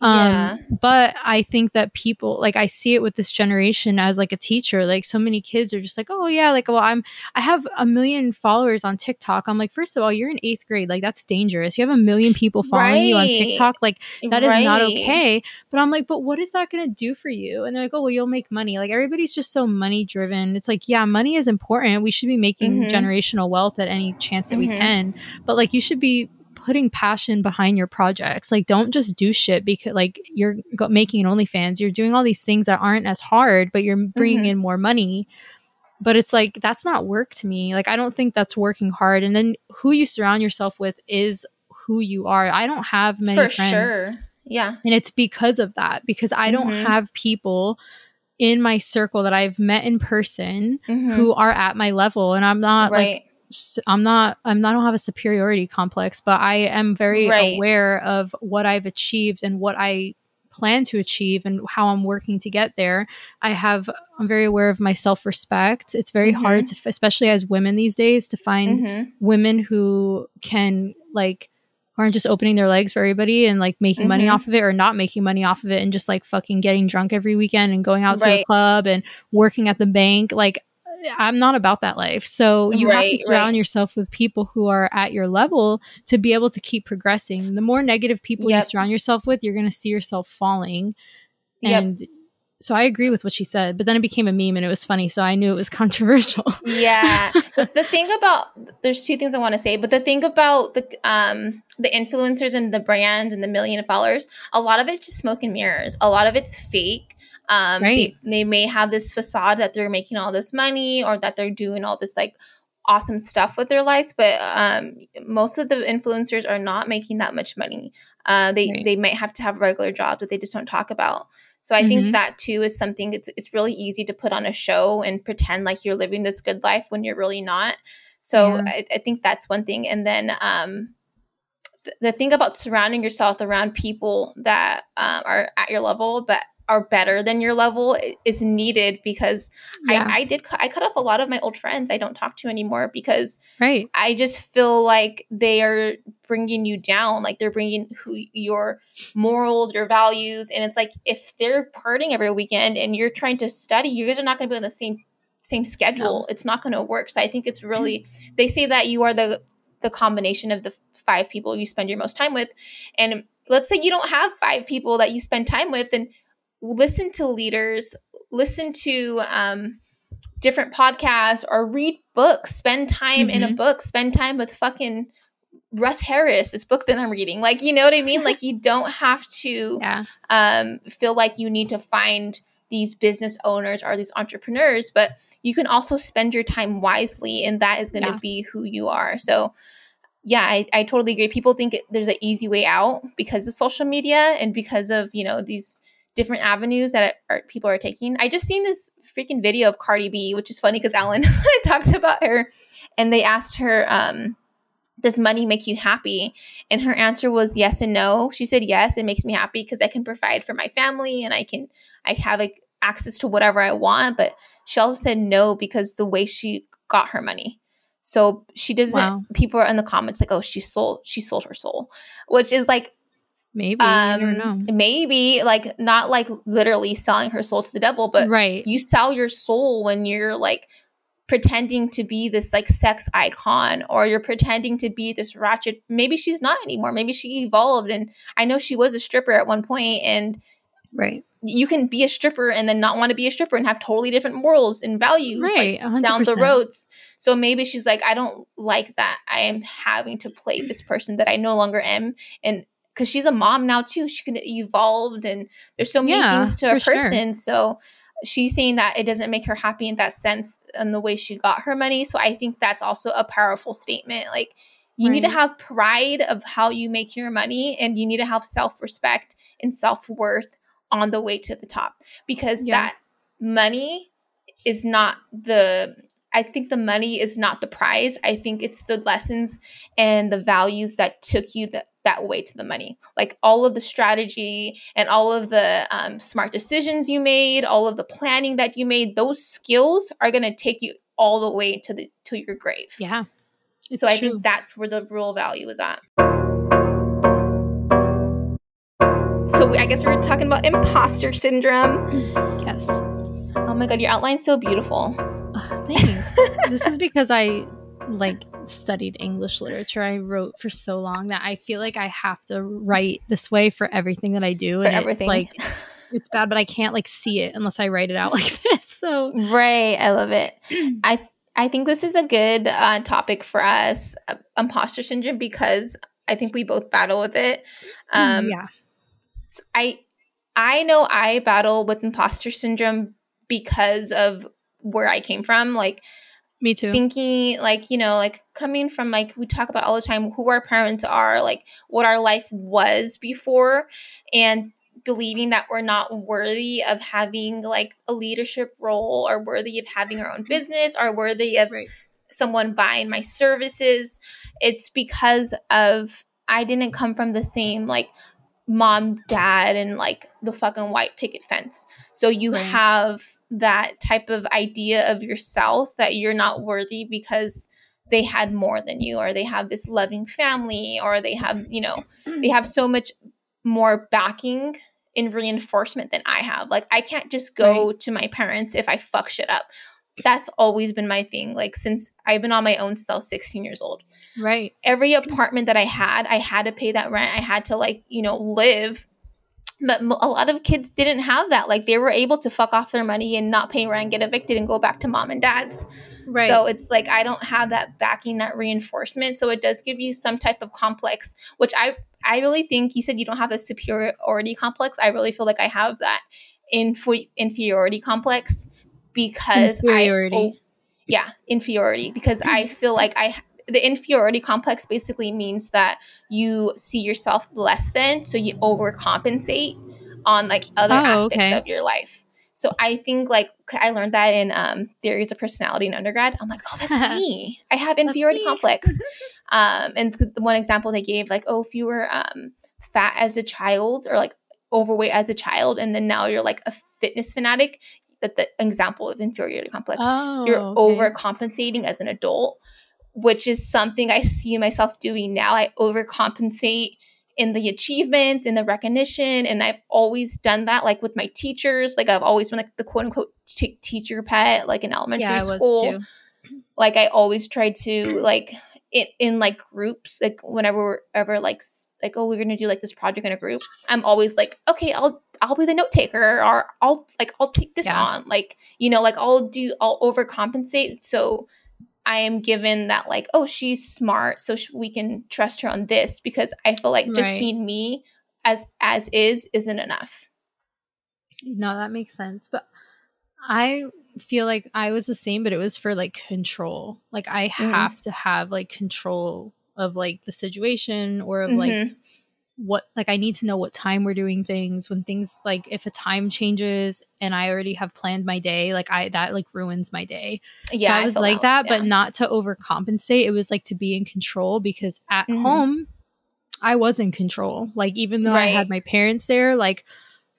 Um, yeah. but I think that people like I see it with this generation as like a teacher. Like so many kids are just like, oh yeah, like well I'm I have a million followers on TikTok. I'm like, first of all, you're in eighth grade, like that's dangerous. You have a million people following right. you on TikTok, like that right. is not okay. But I'm like, but what is that gonna do for you? And they're like, oh well, you'll make money. Like everybody's just so money driven. It's like, yeah, money is important. We should be making mm-hmm. generational wealth at any chance that mm-hmm. we can. But like you should be putting passion behind your projects. Like, don't just do shit because like you're making an OnlyFans. You're doing all these things that aren't as hard, but you're bringing mm-hmm. in more money. But it's like that's not work to me. Like, I don't think that's working hard. And then who you surround yourself with is who you are. I don't have many For friends. Sure. Yeah. And it's because of that, because I don't mm-hmm. have people in my circle that I've met in person mm-hmm. who are at my level. And I'm not right. like I'm not I'm not I don't have a superiority complex, but I am very right. aware of what I've achieved and what I plan to achieve and how I'm working to get there. I have I'm very aware of my self-respect. It's very mm-hmm. hard to especially as women these days to find mm-hmm. women who can like aren't just opening their legs for everybody and like making mm-hmm. money off of it or not making money off of it and just like fucking getting drunk every weekend and going out right. to the club and working at the bank. Like I'm not about that life. So you right, have to surround right. yourself with people who are at your level to be able to keep progressing. The more negative people yep. you surround yourself with, you're going to see yourself falling. And yep. so I agree with what she said, but then it became a meme and it was funny. So I knew it was controversial. yeah. the, the thing about, there's two things I want to say, but the thing about the, um, the influencers and the brand and the million followers, a lot of it's just smoke and mirrors. A lot of it's fake um, right. they, they may have this facade that they're making all this money or that they're doing all this like awesome stuff with their lives, but um, most of the influencers are not making that much money. Uh, they right. they might have to have regular jobs that they just don't talk about. So I mm-hmm. think that too is something. It's it's really easy to put on a show and pretend like you're living this good life when you're really not. So yeah. I, I, think that's one thing. And then um, th- the thing about surrounding yourself around people that um, are at your level, but are better than your level is needed because yeah. I, I did I cut off a lot of my old friends I don't talk to anymore because right I just feel like they are bringing you down like they're bringing who your morals your values and it's like if they're partying every weekend and you're trying to study you guys are not going to be on the same same schedule no. it's not going to work so I think it's really mm-hmm. they say that you are the the combination of the five people you spend your most time with and let's say you don't have five people that you spend time with and listen to leaders, listen to um, different podcasts, or read books. Spend time mm-hmm. in a mm-hmm. book. Spend time with fucking Russ Harris, this book that I'm reading. Like, you know what I mean? like, you don't have to yeah. um, feel like you need to find these business owners or these entrepreneurs, but you can also spend your time wisely, and that is going to yeah. be who you are. So, yeah, I, I totally agree. People think there's an easy way out because of social media and because of you know these different avenues that are, people are taking. I just seen this freaking video of Cardi B, which is funny because Alan talked about her, and they asked her, um, "Does money make you happy?" And her answer was yes and no. She said yes, it makes me happy because I can provide for my family and I can I have like access to whatever I want. But she also said no because the way she got her money. So she doesn't. Wow. People are in the comments like, "Oh, she sold. She sold her soul," which is like Maybe um, I don't um, know. Maybe like not like literally selling her soul to the devil, but right. You sell your soul when you're like pretending to be this like sex icon or you're pretending to be this ratchet maybe she's not anymore maybe she evolved and i know she was a stripper at one point and right you can be a stripper and then not want to be a stripper and have totally different morals and values right, like, down the roads so maybe she's like i don't like that i am having to play this person that i no longer am and because she's a mom now too. She can evolve and there's so many yeah, things to a person. Sure. So she's saying that it doesn't make her happy in that sense and the way she got her money. So I think that's also a powerful statement. Like you right. need to have pride of how you make your money and you need to have self-respect and self-worth on the way to the top because yeah. that money is not the I think the money is not the prize. I think it's the lessons and the values that took you that that way to the money. Like all of the strategy and all of the um, smart decisions you made, all of the planning that you made, those skills are going to take you all the way to the to your grave. Yeah. So I true. think that's where the real value is at. So so I guess we are talking about imposter syndrome. Yes. Oh my god, your outline's so beautiful. Thanks. this is because I like studied English literature. I wrote for so long that I feel like I have to write this way for everything that I do. For and everything. It, like it's bad, but I can't like see it unless I write it out like this. So right, I love it. I I think this is a good uh, topic for us, uh, imposter syndrome, because I think we both battle with it. Um, yeah. I I know I battle with imposter syndrome because of where I came from. Like me too. Thinking like, you know, like coming from like we talk about all the time who our parents are, like what our life was before and believing that we're not worthy of having like a leadership role or worthy of having our own mm-hmm. business or worthy of right. someone buying my services. It's because of I didn't come from the same like mom, dad, and like the fucking white picket fence. So you right. have that type of idea of yourself that you're not worthy because they had more than you or they have this loving family or they have you know they have so much more backing in reinforcement than i have. Like i can't just go right. to my parents if i fuck shit up. That's always been my thing like since i've been on my own since i was 16 years old. Right. Every apartment that i had i had to pay that rent. I had to like you know live but a lot of kids didn't have that. Like they were able to fuck off their money and not pay rent get evicted and go back to mom and dad's. Right. so it's like i don't have that backing that reinforcement. So it does give you some type of complex which i i really think you said you don't have a superiority complex. I really feel like i have that inf- inferiority complex because inferiority. I, oh, yeah, inferiority. Because I feel like I the inferiority complex basically means that you see yourself less than, so you overcompensate on like other oh, aspects okay. of your life. So I think like I learned that in um, theories of personality in undergrad. I'm like, oh, that's me. I have inferiority complex. um, and the one example they gave, like, oh, if you were um, fat as a child or like overweight as a child, and then now you're like a fitness fanatic, that the example of inferiority complex. Oh, You're okay. overcompensating as an adult, which is something I see myself doing now. I overcompensate in the achievements, in the recognition, and I've always done that. Like with my teachers, like I've always been like the quote unquote t- teacher pet, like in elementary yeah, school. Like I always try to like in, in like groups, like whenever we're ever like like oh we're gonna do like this project in a group i'm always like okay i'll i'll be the note taker or i'll like i'll take this yeah. on like you know like i'll do i'll overcompensate so i am given that like oh she's smart so sh- we can trust her on this because i feel like just right. being me as as is isn't enough no that makes sense but i feel like i was the same but it was for like control like i mm-hmm. have to have like control of like the situation or of mm-hmm. like what like I need to know what time we're doing things when things like if a time changes and I already have planned my day like I that like ruins my day. Yeah, so I was I like that, yeah. but not to overcompensate. It was like to be in control because at mm-hmm. home I was in control. Like even though right. I had my parents there, like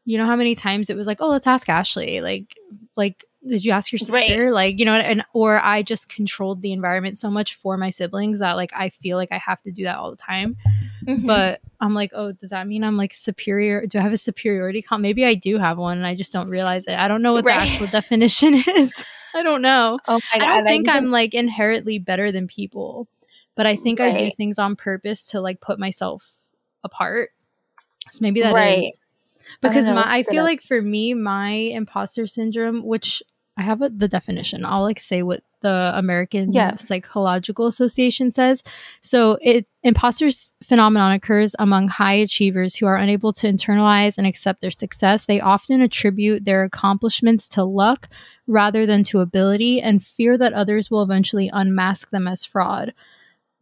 you know how many times it was like, oh, let's ask Ashley. Like like did you ask your sister right. like you know and or i just controlled the environment so much for my siblings that like i feel like i have to do that all the time mm-hmm. but i'm like oh does that mean i'm like superior do i have a superiority comp maybe i do have one and i just don't realize it i don't know what right. the actual definition is i don't know oh my God, i don't think I i'm like inherently better than people but i think right. i do things on purpose to like put myself apart so maybe that is because I my I feel like for me my imposter syndrome which I have a, the definition. I'll like say what the American yeah. Psychological Association says. So, it imposter phenomenon occurs among high achievers who are unable to internalize and accept their success. They often attribute their accomplishments to luck rather than to ability and fear that others will eventually unmask them as fraud.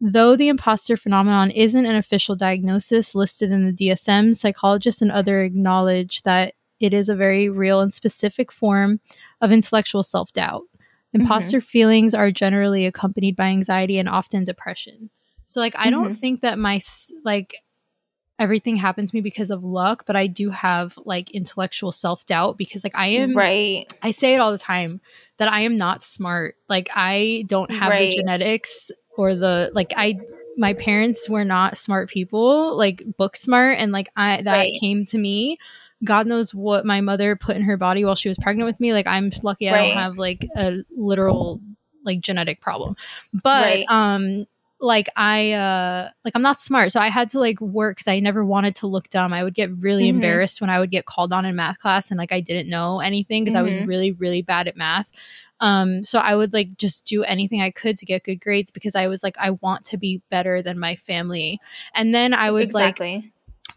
Though the imposter phenomenon isn't an official diagnosis listed in the DSM, psychologists and others acknowledge that it is a very real and specific form of intellectual self doubt. Imposter mm-hmm. feelings are generally accompanied by anxiety and often depression. So, like, I mm-hmm. don't think that my, like, everything happens to me because of luck, but I do have like intellectual self doubt because like I am right. I say it all the time that I am not smart. Like I don't have right. the genetics or the like I my parents were not smart people, like book smart, and like I that right. came to me. God knows what my mother put in her body while she was pregnant with me. Like I'm lucky I right. don't have like a literal like genetic problem. But right. um like I uh like I'm not smart. So I had to like work cuz I never wanted to look dumb. I would get really mm-hmm. embarrassed when I would get called on in math class and like I didn't know anything because mm-hmm. I was mm-hmm. really really bad at math. Um so I would like just do anything I could to get good grades because I was like I want to be better than my family. And then I would exactly. like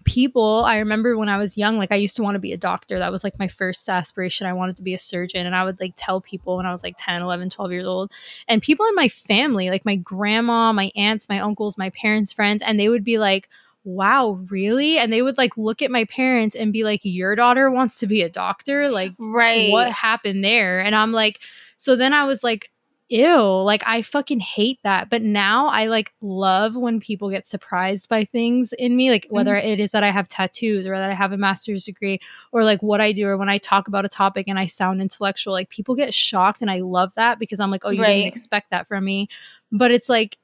people i remember when i was young like i used to want to be a doctor. That was like my first aspiration. I wanted to be a surgeon and i would like tell people when i was like 10 11 12 years old. And people in my family like my grandma my aunts my uncles my parents friends and they would be like wow really? And they would like look at my parents and be like your daughter wants to be a doctor? Like right. what happened there? And i'm like so then i was like ew, like I fucking hate that. But now I like love when people get surprised by things in me, like whether mm-hmm. it is that I have tattoos or that I have a master's degree or like what I do or when I talk about a topic and I sound intellectual, like people get shocked and I love that because I'm like, oh, you right. didn't expect that from me. But it's like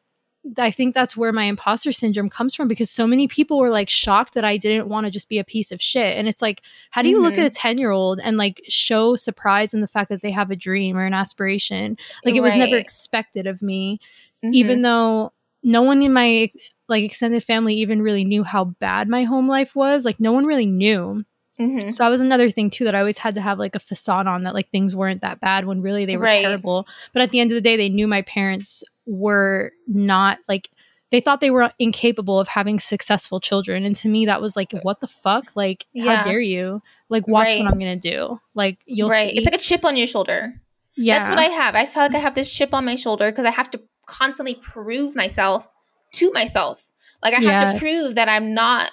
I think that's where my imposter syndrome comes from because so many people were like shocked that I didn't want to just be a piece of shit. And it's like, how do you mm-hmm. look at a 10 year old and like show surprise in the fact that they have a dream or an aspiration? Like it was never expected of me, mm-hmm. even though no one in my like extended family even really knew how bad my home life was. Like no one really knew. Mm-hmm. So that was another thing too that I always had to have like a facade on that like things weren't that bad when really they were right. terrible. But at the end of the day, they knew my parents were not like they thought they were incapable of having successful children and to me that was like what the fuck like yeah. how dare you like watch right. what i'm gonna do like you'll right see. it's like a chip on your shoulder yeah that's what i have i feel like i have this chip on my shoulder because i have to constantly prove myself to myself like i have yes. to prove that i'm not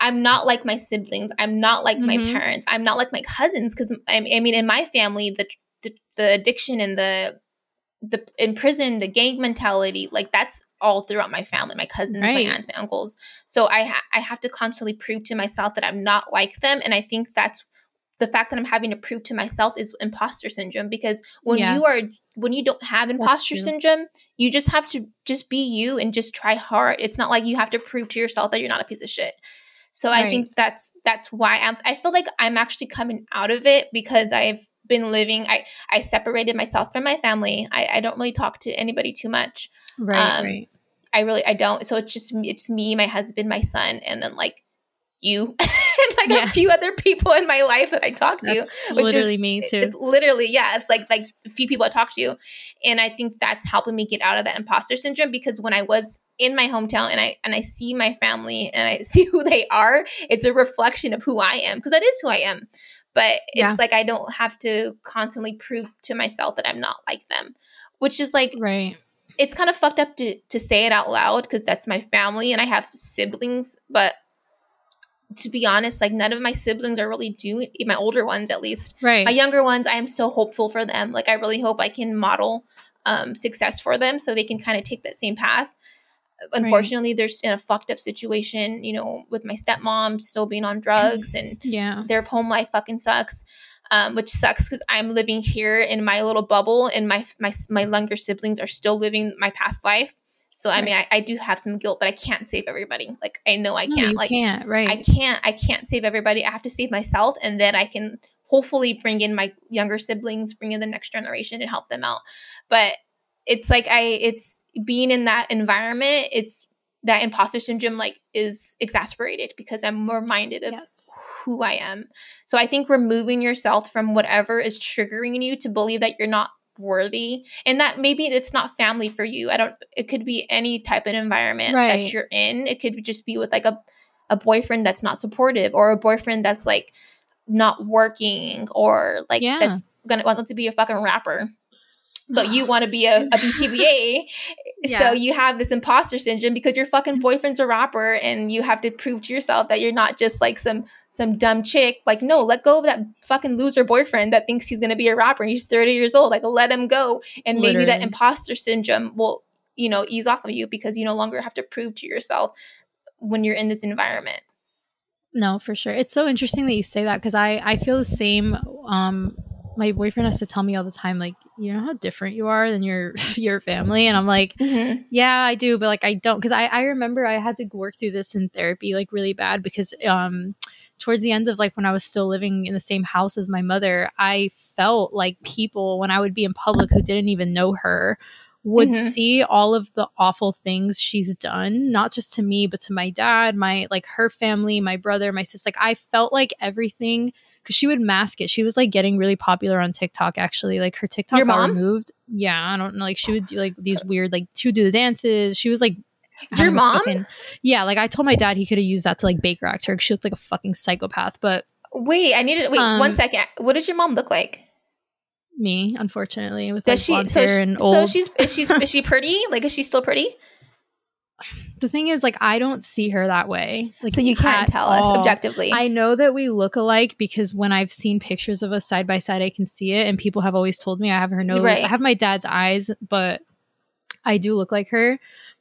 i'm not like my siblings i'm not like mm-hmm. my parents i'm not like my cousins because I, I mean in my family the, the the addiction and the the in prison the gang mentality like that's all throughout my family my cousins right. my aunts my uncles so i ha- i have to constantly prove to myself that i'm not like them and i think that's the fact that i'm having to prove to myself is imposter syndrome because when yeah. you are when you don't have imposter syndrome you just have to just be you and just try hard it's not like you have to prove to yourself that you're not a piece of shit so right. i think that's that's why I'm, i feel like i'm actually coming out of it because i've been living i i separated myself from my family. I, I don't really talk to anybody too much. Right um, right. I really i don't. So it's just it's me my husband my son and then like you and like yeah. a few other people in my life that I talk to. That's literally is, me too. literally, yeah. It's like like a few people I talk to. And I think that's helping me get out of that imposter syndrome because when I was in my hometown and I and I see my family and I see who they are, it's a reflection of who I am because that is who I am but it's yeah. like I don't have to constantly prove to myself that I'm not like them, which is like right. It's kind of fucked up to to say it out loud because that's my family and I have siblings, but to be honest, like none of my siblings are really doing my older ones at least. Right. My younger ones, I am so hopeful for them. Like I really hope I can model um, success for them so they can kind of take that same path unfortunately right. they're in a fucked up situation you know with my stepmom still being on drugs and yeah their home life fucking sucks um, which sucks because i'm living here in my little bubble and my my my younger siblings are still living my past life so I mean, I, I, do have some guilt, but I can't save everybody. Like I know I can't. No, like can't. Right. I can't. I can't save everybody. I have to save myself, and then I can hopefully bring in my younger siblings, bring in the next generation, and help them out. But it's like I. It's being in that environment, it's that imposter syndrome like is exasperated because I'm reminded of yes. who I am. So I think removing yourself from whatever is triggering you to believe that you're not worthy and that maybe it's not family for you. I don't it could be any type of environment right. that you're in. It could just be with like a a boyfriend that's not supportive or a boyfriend that's like not working or like yeah. that's gonna want to be a fucking rapper but you want to be a, a BCBA. Yeah. So you have this imposter syndrome because your fucking boyfriend's a rapper and you have to prove to yourself that you're not just like some some dumb chick. Like, no, let go of that fucking loser boyfriend that thinks he's gonna be a rapper and he's 30 years old. Like let him go. And Literally. maybe that imposter syndrome will, you know, ease off of you because you no longer have to prove to yourself when you're in this environment. No, for sure. It's so interesting that you say that because I I feel the same um my boyfriend has to tell me all the time, like, you know how different you are than your your family, and I'm like, mm-hmm. yeah, I do, but like I don't, because I I remember I had to work through this in therapy like really bad because um towards the end of like when I was still living in the same house as my mother, I felt like people when I would be in public who didn't even know her would mm-hmm. see all of the awful things she's done, not just to me, but to my dad, my like her family, my brother, my sister. Like I felt like everything because she would mask it. She was like getting really popular on TikTok actually. Like her TikTok Your got mom? removed. Yeah, I don't know. Like she would do like these weird like she would do the dances. She was like your mom? Fucking, yeah, like I told my dad he could have used that to like Baker act her. She looked like a fucking psychopath. But wait, I needed wait um, one second. What did your mom look like? Me, unfortunately, with Does like, she, so she, and old. So she's is she is she pretty? Like is she still pretty? The thing is, like, I don't see her that way. Like, so you can't tell all. us objectively. I know that we look alike because when I've seen pictures of us side by side, I can see it, and people have always told me I have her nose. Right. I have my dad's eyes, but I do look like her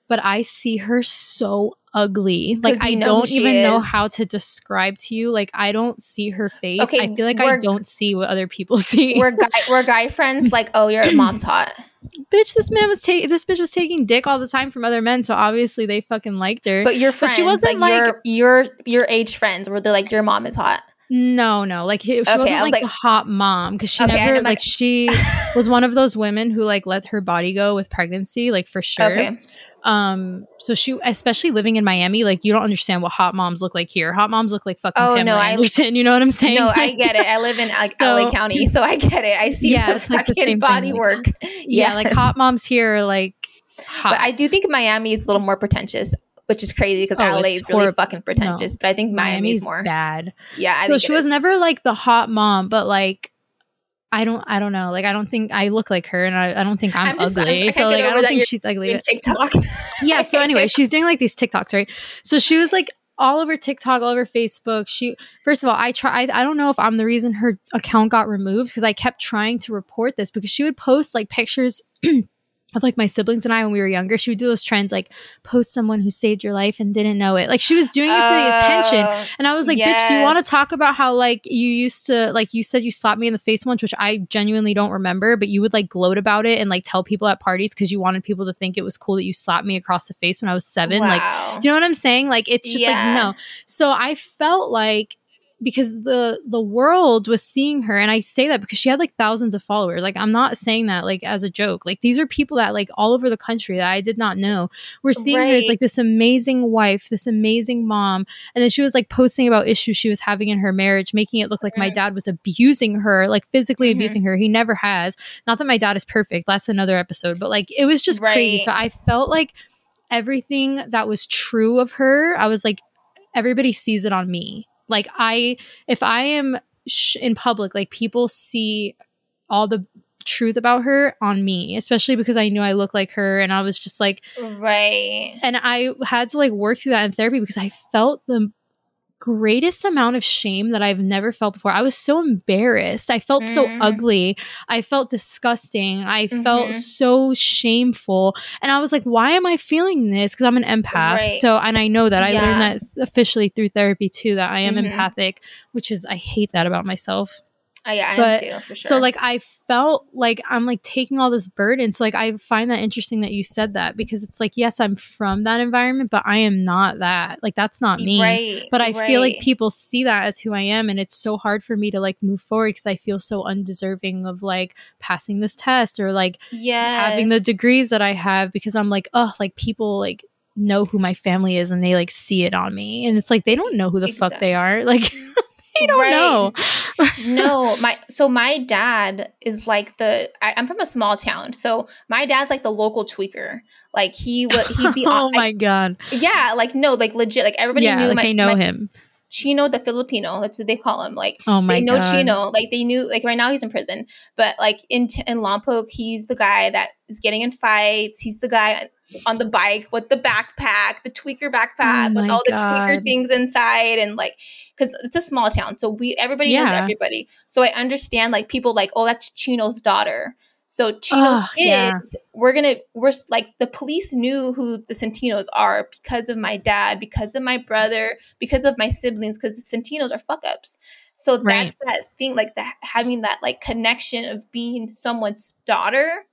but I see her so ugly. Like I don't even is. know how to describe to you. Like I don't see her face. Okay, I feel like I don't see what other people see. We're guy, we're guy friends. Like oh, your mom's hot. Bitch, this man was taking this bitch was taking dick all the time from other men, so obviously they fucking liked her. But your friends, but she wasn't like, like your, your your age friends, where they're like your mom is hot. No, no, like she okay, wasn't like, like, a hot mom because she okay, never like she was one of those women who like let her body go with pregnancy, like for sure. Okay. Um, so she, especially living in Miami, like you don't understand what hot moms look like here. Hot moms look like fucking oh, Pamela no, Anderson. I, you know what I'm saying? No, I get it. I live in like so, LA County, so I get it. I see yeah, it's like the same body thing. work. yeah, yes. like hot moms here are like hot. But I do think Miami is a little more pretentious which is crazy because oh, LA is really horrible. fucking pretentious. No. But I think Miami's, Miami's more bad. Yeah, I so she was never like the hot mom, but like I don't I don't know. Like I don't think I look like her and I, I don't think I'm, I'm just, ugly. I'm so like I don't think she's ugly. TikTok. yeah, so anyway, she's doing like these TikToks, right? So she was like all over TikTok, all over Facebook. She first of all, I tried I don't know if I'm the reason her account got removed because I kept trying to report this because she would post like pictures of like my siblings and I when we were younger, she would do those trends like post someone who saved your life and didn't know it. Like she was doing it for the attention. Oh, and I was like, yes. bitch, do you want to talk about how like you used to like you said you slapped me in the face once, which I genuinely don't remember, but you would like gloat about it and like tell people at parties because you wanted people to think it was cool that you slapped me across the face when I was seven. Wow. Like, do you know what I'm saying? Like it's just yeah. like no. So I felt like because the the world was seeing her and i say that because she had like thousands of followers. Like i'm not saying that like as a joke. Like these are people that like all over the country that i did not know we're seeing right. her as like this amazing wife this amazing mom and then she was like posting about issues she was having in her marriage making it look like my dad was abusing her like physically mm-hmm. abusing her. He never has. Not that my dad is perfect. That's another episode. But like it was just right. crazy so i felt like everything that was true of her i was like everybody sees it on me like I, if I am sh- in public, like people see all the truth about her on me, especially because I knew I look like her and I was just like right. And I had to like work through that in therapy because I felt the greatest amount of shame that I've never felt before. I was so embarrassed. I felt mm. so ugly. I felt disgusting. I mm-hmm. felt so shameful. And I was like, why am I feeling this? Because I'm an empath. Right. So, and I know that. I yeah. learned that officially through therapy too, that I am mm-hmm. empathic, which is, I hate that about myself. Oh, yeah, I but, am too, sure. So like I felt like I'm like taking all this burden. So like I find that interesting that you said that because it's like, yes, I'm from that environment, but I am not that. Like that's not me. Right, but I right. feel like people see that as who I am. And it's so hard for me to like move forward because I feel so undeserving of like passing this test or like yes. having the degrees that I have because I'm like, oh, like people like know who my family is and they like see it on me. And it's like they don't know who the exactly. fuck they are. Like I don't right. know. no, my so my dad is like the I, am from a small town, so my dad's like the local tweaker. Like he would he'd be. oh my god. Yeah, like no, like legit. Like everybody yeah, knew. Like my, they know my, him. Chino the Filipino. That's what they call him. Like oh my they know God. Chino. Like they knew. Like right now he's in prison, but like in in Lompoc, he's the guy that is getting in fights. He's the guy on the bike with the backpack, the tweaker backpack oh with all God. the tweaker things inside, and like because it's a small town, so we everybody yeah. knows everybody. So I understand like people like oh that's Chino's daughter. So Chino's oh, kids, yeah. we're gonna we're like the police knew who the Santinos are because of my dad, because of my brother, because of my siblings, because the Santinos are fuck ups. So right. that's that thing, like that having that like connection of being someone's daughter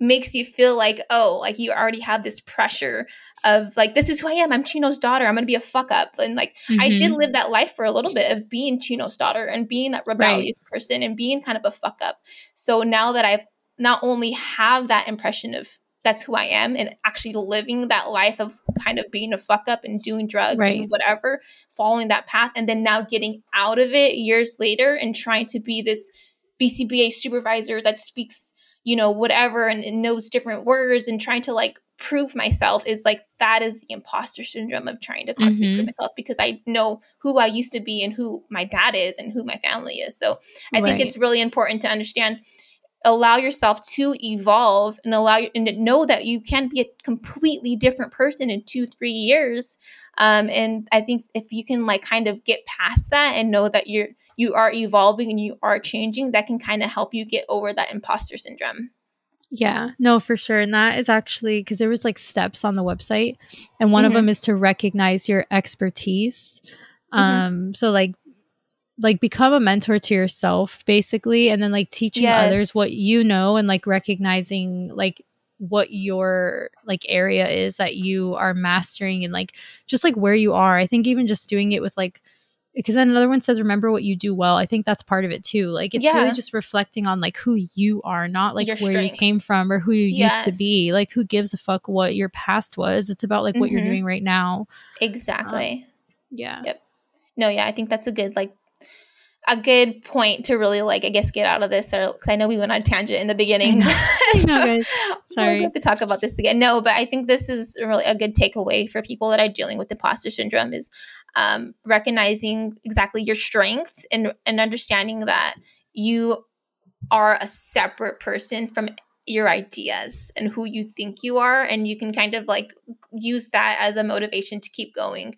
makes you feel like, oh, like you already have this pressure of like, this is who I am. I'm Chino's daughter. I'm gonna be a fuck up. And like mm-hmm. I did mm-hmm. live that life for a little bit of being Chino's daughter and being that rebellious right. person and being kind of a fuck up. So now that I've not only have that impression of that's who I am and actually living that life of kind of being a fuck up and doing drugs right. and whatever, following that path, and then now getting out of it years later and trying to be this BCBA supervisor that speaks, you know, whatever and, and knows different words and trying to like prove myself is like that is the imposter syndrome of trying to constantly mm-hmm. prove myself because I know who I used to be and who my dad is and who my family is. So I right. think it's really important to understand allow yourself to evolve and allow you and know that you can be a completely different person in two three years um, and i think if you can like kind of get past that and know that you're you are evolving and you are changing that can kind of help you get over that imposter syndrome yeah, no, for sure. And that is actually because there was like steps on the website, and one mm-hmm. of them is to recognize your expertise. Mm-hmm. Um, so like like become a mentor to yourself basically and then like teaching yes. others what you know and like recognizing like what your like area is that you are mastering and like just like where you are i think even just doing it with like because then another one says remember what you do well i think that's part of it too like it's yeah. really just reflecting on like who you are not like your where strengths. you came from or who you yes. used to be like who gives a fuck what your past was it's about like mm-hmm. what you're mm-hmm. doing right now exactly um, yeah yep no yeah i think that's a good like a good point to really like I guess get out of this or because I know we went on tangent in the beginning. I know, guys. Sorry. we have to talk about this again. No, but I think this is really a good takeaway for people that are dealing with imposter syndrome is um, recognizing exactly your strengths and and understanding that you are a separate person from your ideas and who you think you are and you can kind of like use that as a motivation to keep going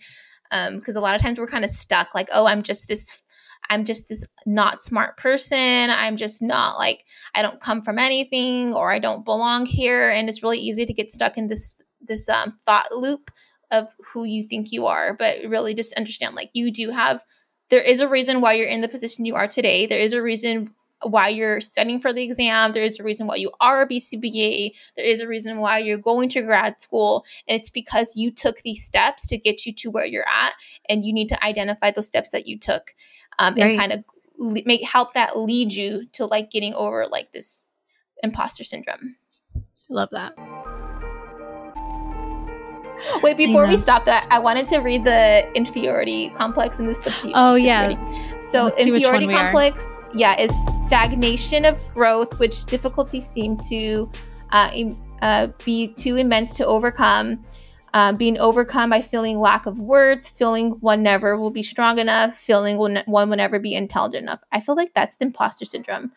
because um, a lot of times we're kind of stuck like oh i'm just this I'm just this not smart person. I'm just not like I don't come from anything or I don't belong here and it's really easy to get stuck in this this um, thought loop of who you think you are, but really just understand like you do have there is a reason why you're in the position you are today. There is a reason why you're studying for the exam. There is a reason why you are a BCBA. There is a reason why you're going to grad school. And it's because you took these steps to get you to where you're at. And you need to identify those steps that you took um, right. and kind of make help that lead you to like getting over like this imposter syndrome. I love that. Wait, before we stop that, I wanted to read the inferiority complex in this. Oh yeah. So Let's inferiority complex, yeah, is stagnation of growth, which difficulties seem to uh, uh, be too immense to overcome um, being overcome by feeling lack of worth, feeling one never will be strong enough, feeling one, one will never be intelligent enough. I feel like that's the imposter syndrome.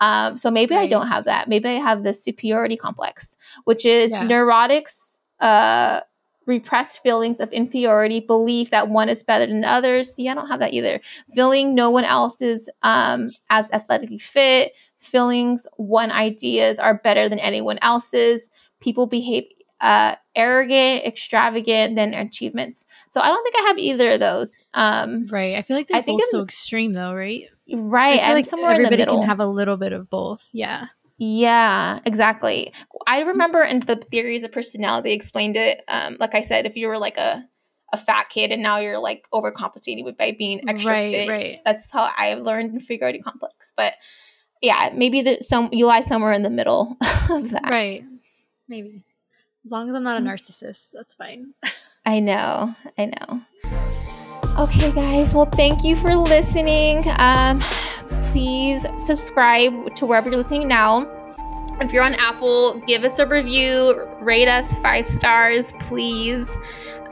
Um, so maybe right. I don't have that. Maybe I have the superiority complex, which is yeah. neurotics, uh, repressed feelings of inferiority, belief that one is better than others. See, I don't have that either. Feeling no one else is um, as athletically fit, feelings one ideas are better than anyone else's. People behave uh, arrogant, extravagant than achievements. So I don't think I have either of those. Um, right. I feel like they're I both so extreme, though, right? Right. So I like somewhere everybody in the middle. can have a little bit of both. Yeah. Yeah, exactly. I remember in the theories of personality, explained it. Um, like I said, if you were like a a fat kid and now you're like overcompensating with by being extra right, fit. Right. That's how I learned inferiority complex. But yeah, maybe that some you lie somewhere in the middle of that. Right. Maybe. As long as I'm not a mm. narcissist, that's fine. I know. I know. Okay, guys. Well, thank you for listening. Um, please subscribe to wherever you're listening now. If you're on Apple, give us a review, rate us five stars, please.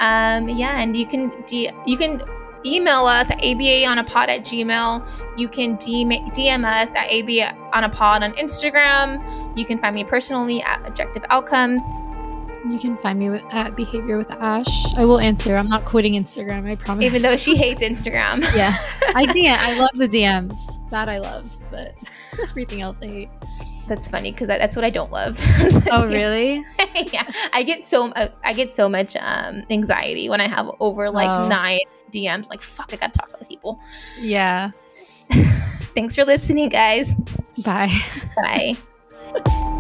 Um, yeah, and you can de- you can email us at abaonapod at gmail. You can DM, DM us at abaonapod on Instagram. You can find me personally at Objective Outcomes. You can find me at Behavior with Ash. I will answer. I'm not quitting Instagram. I promise. Even though she hates Instagram. yeah, I DM. I love the DMs. That I love, but everything else I hate. That's funny because that's what I don't love. oh, really? yeah, I get so uh, I get so much um, anxiety when I have over like oh. nine DMs. Like, fuck, I gotta talk to people. Yeah. Thanks for listening, guys. Bye. Bye.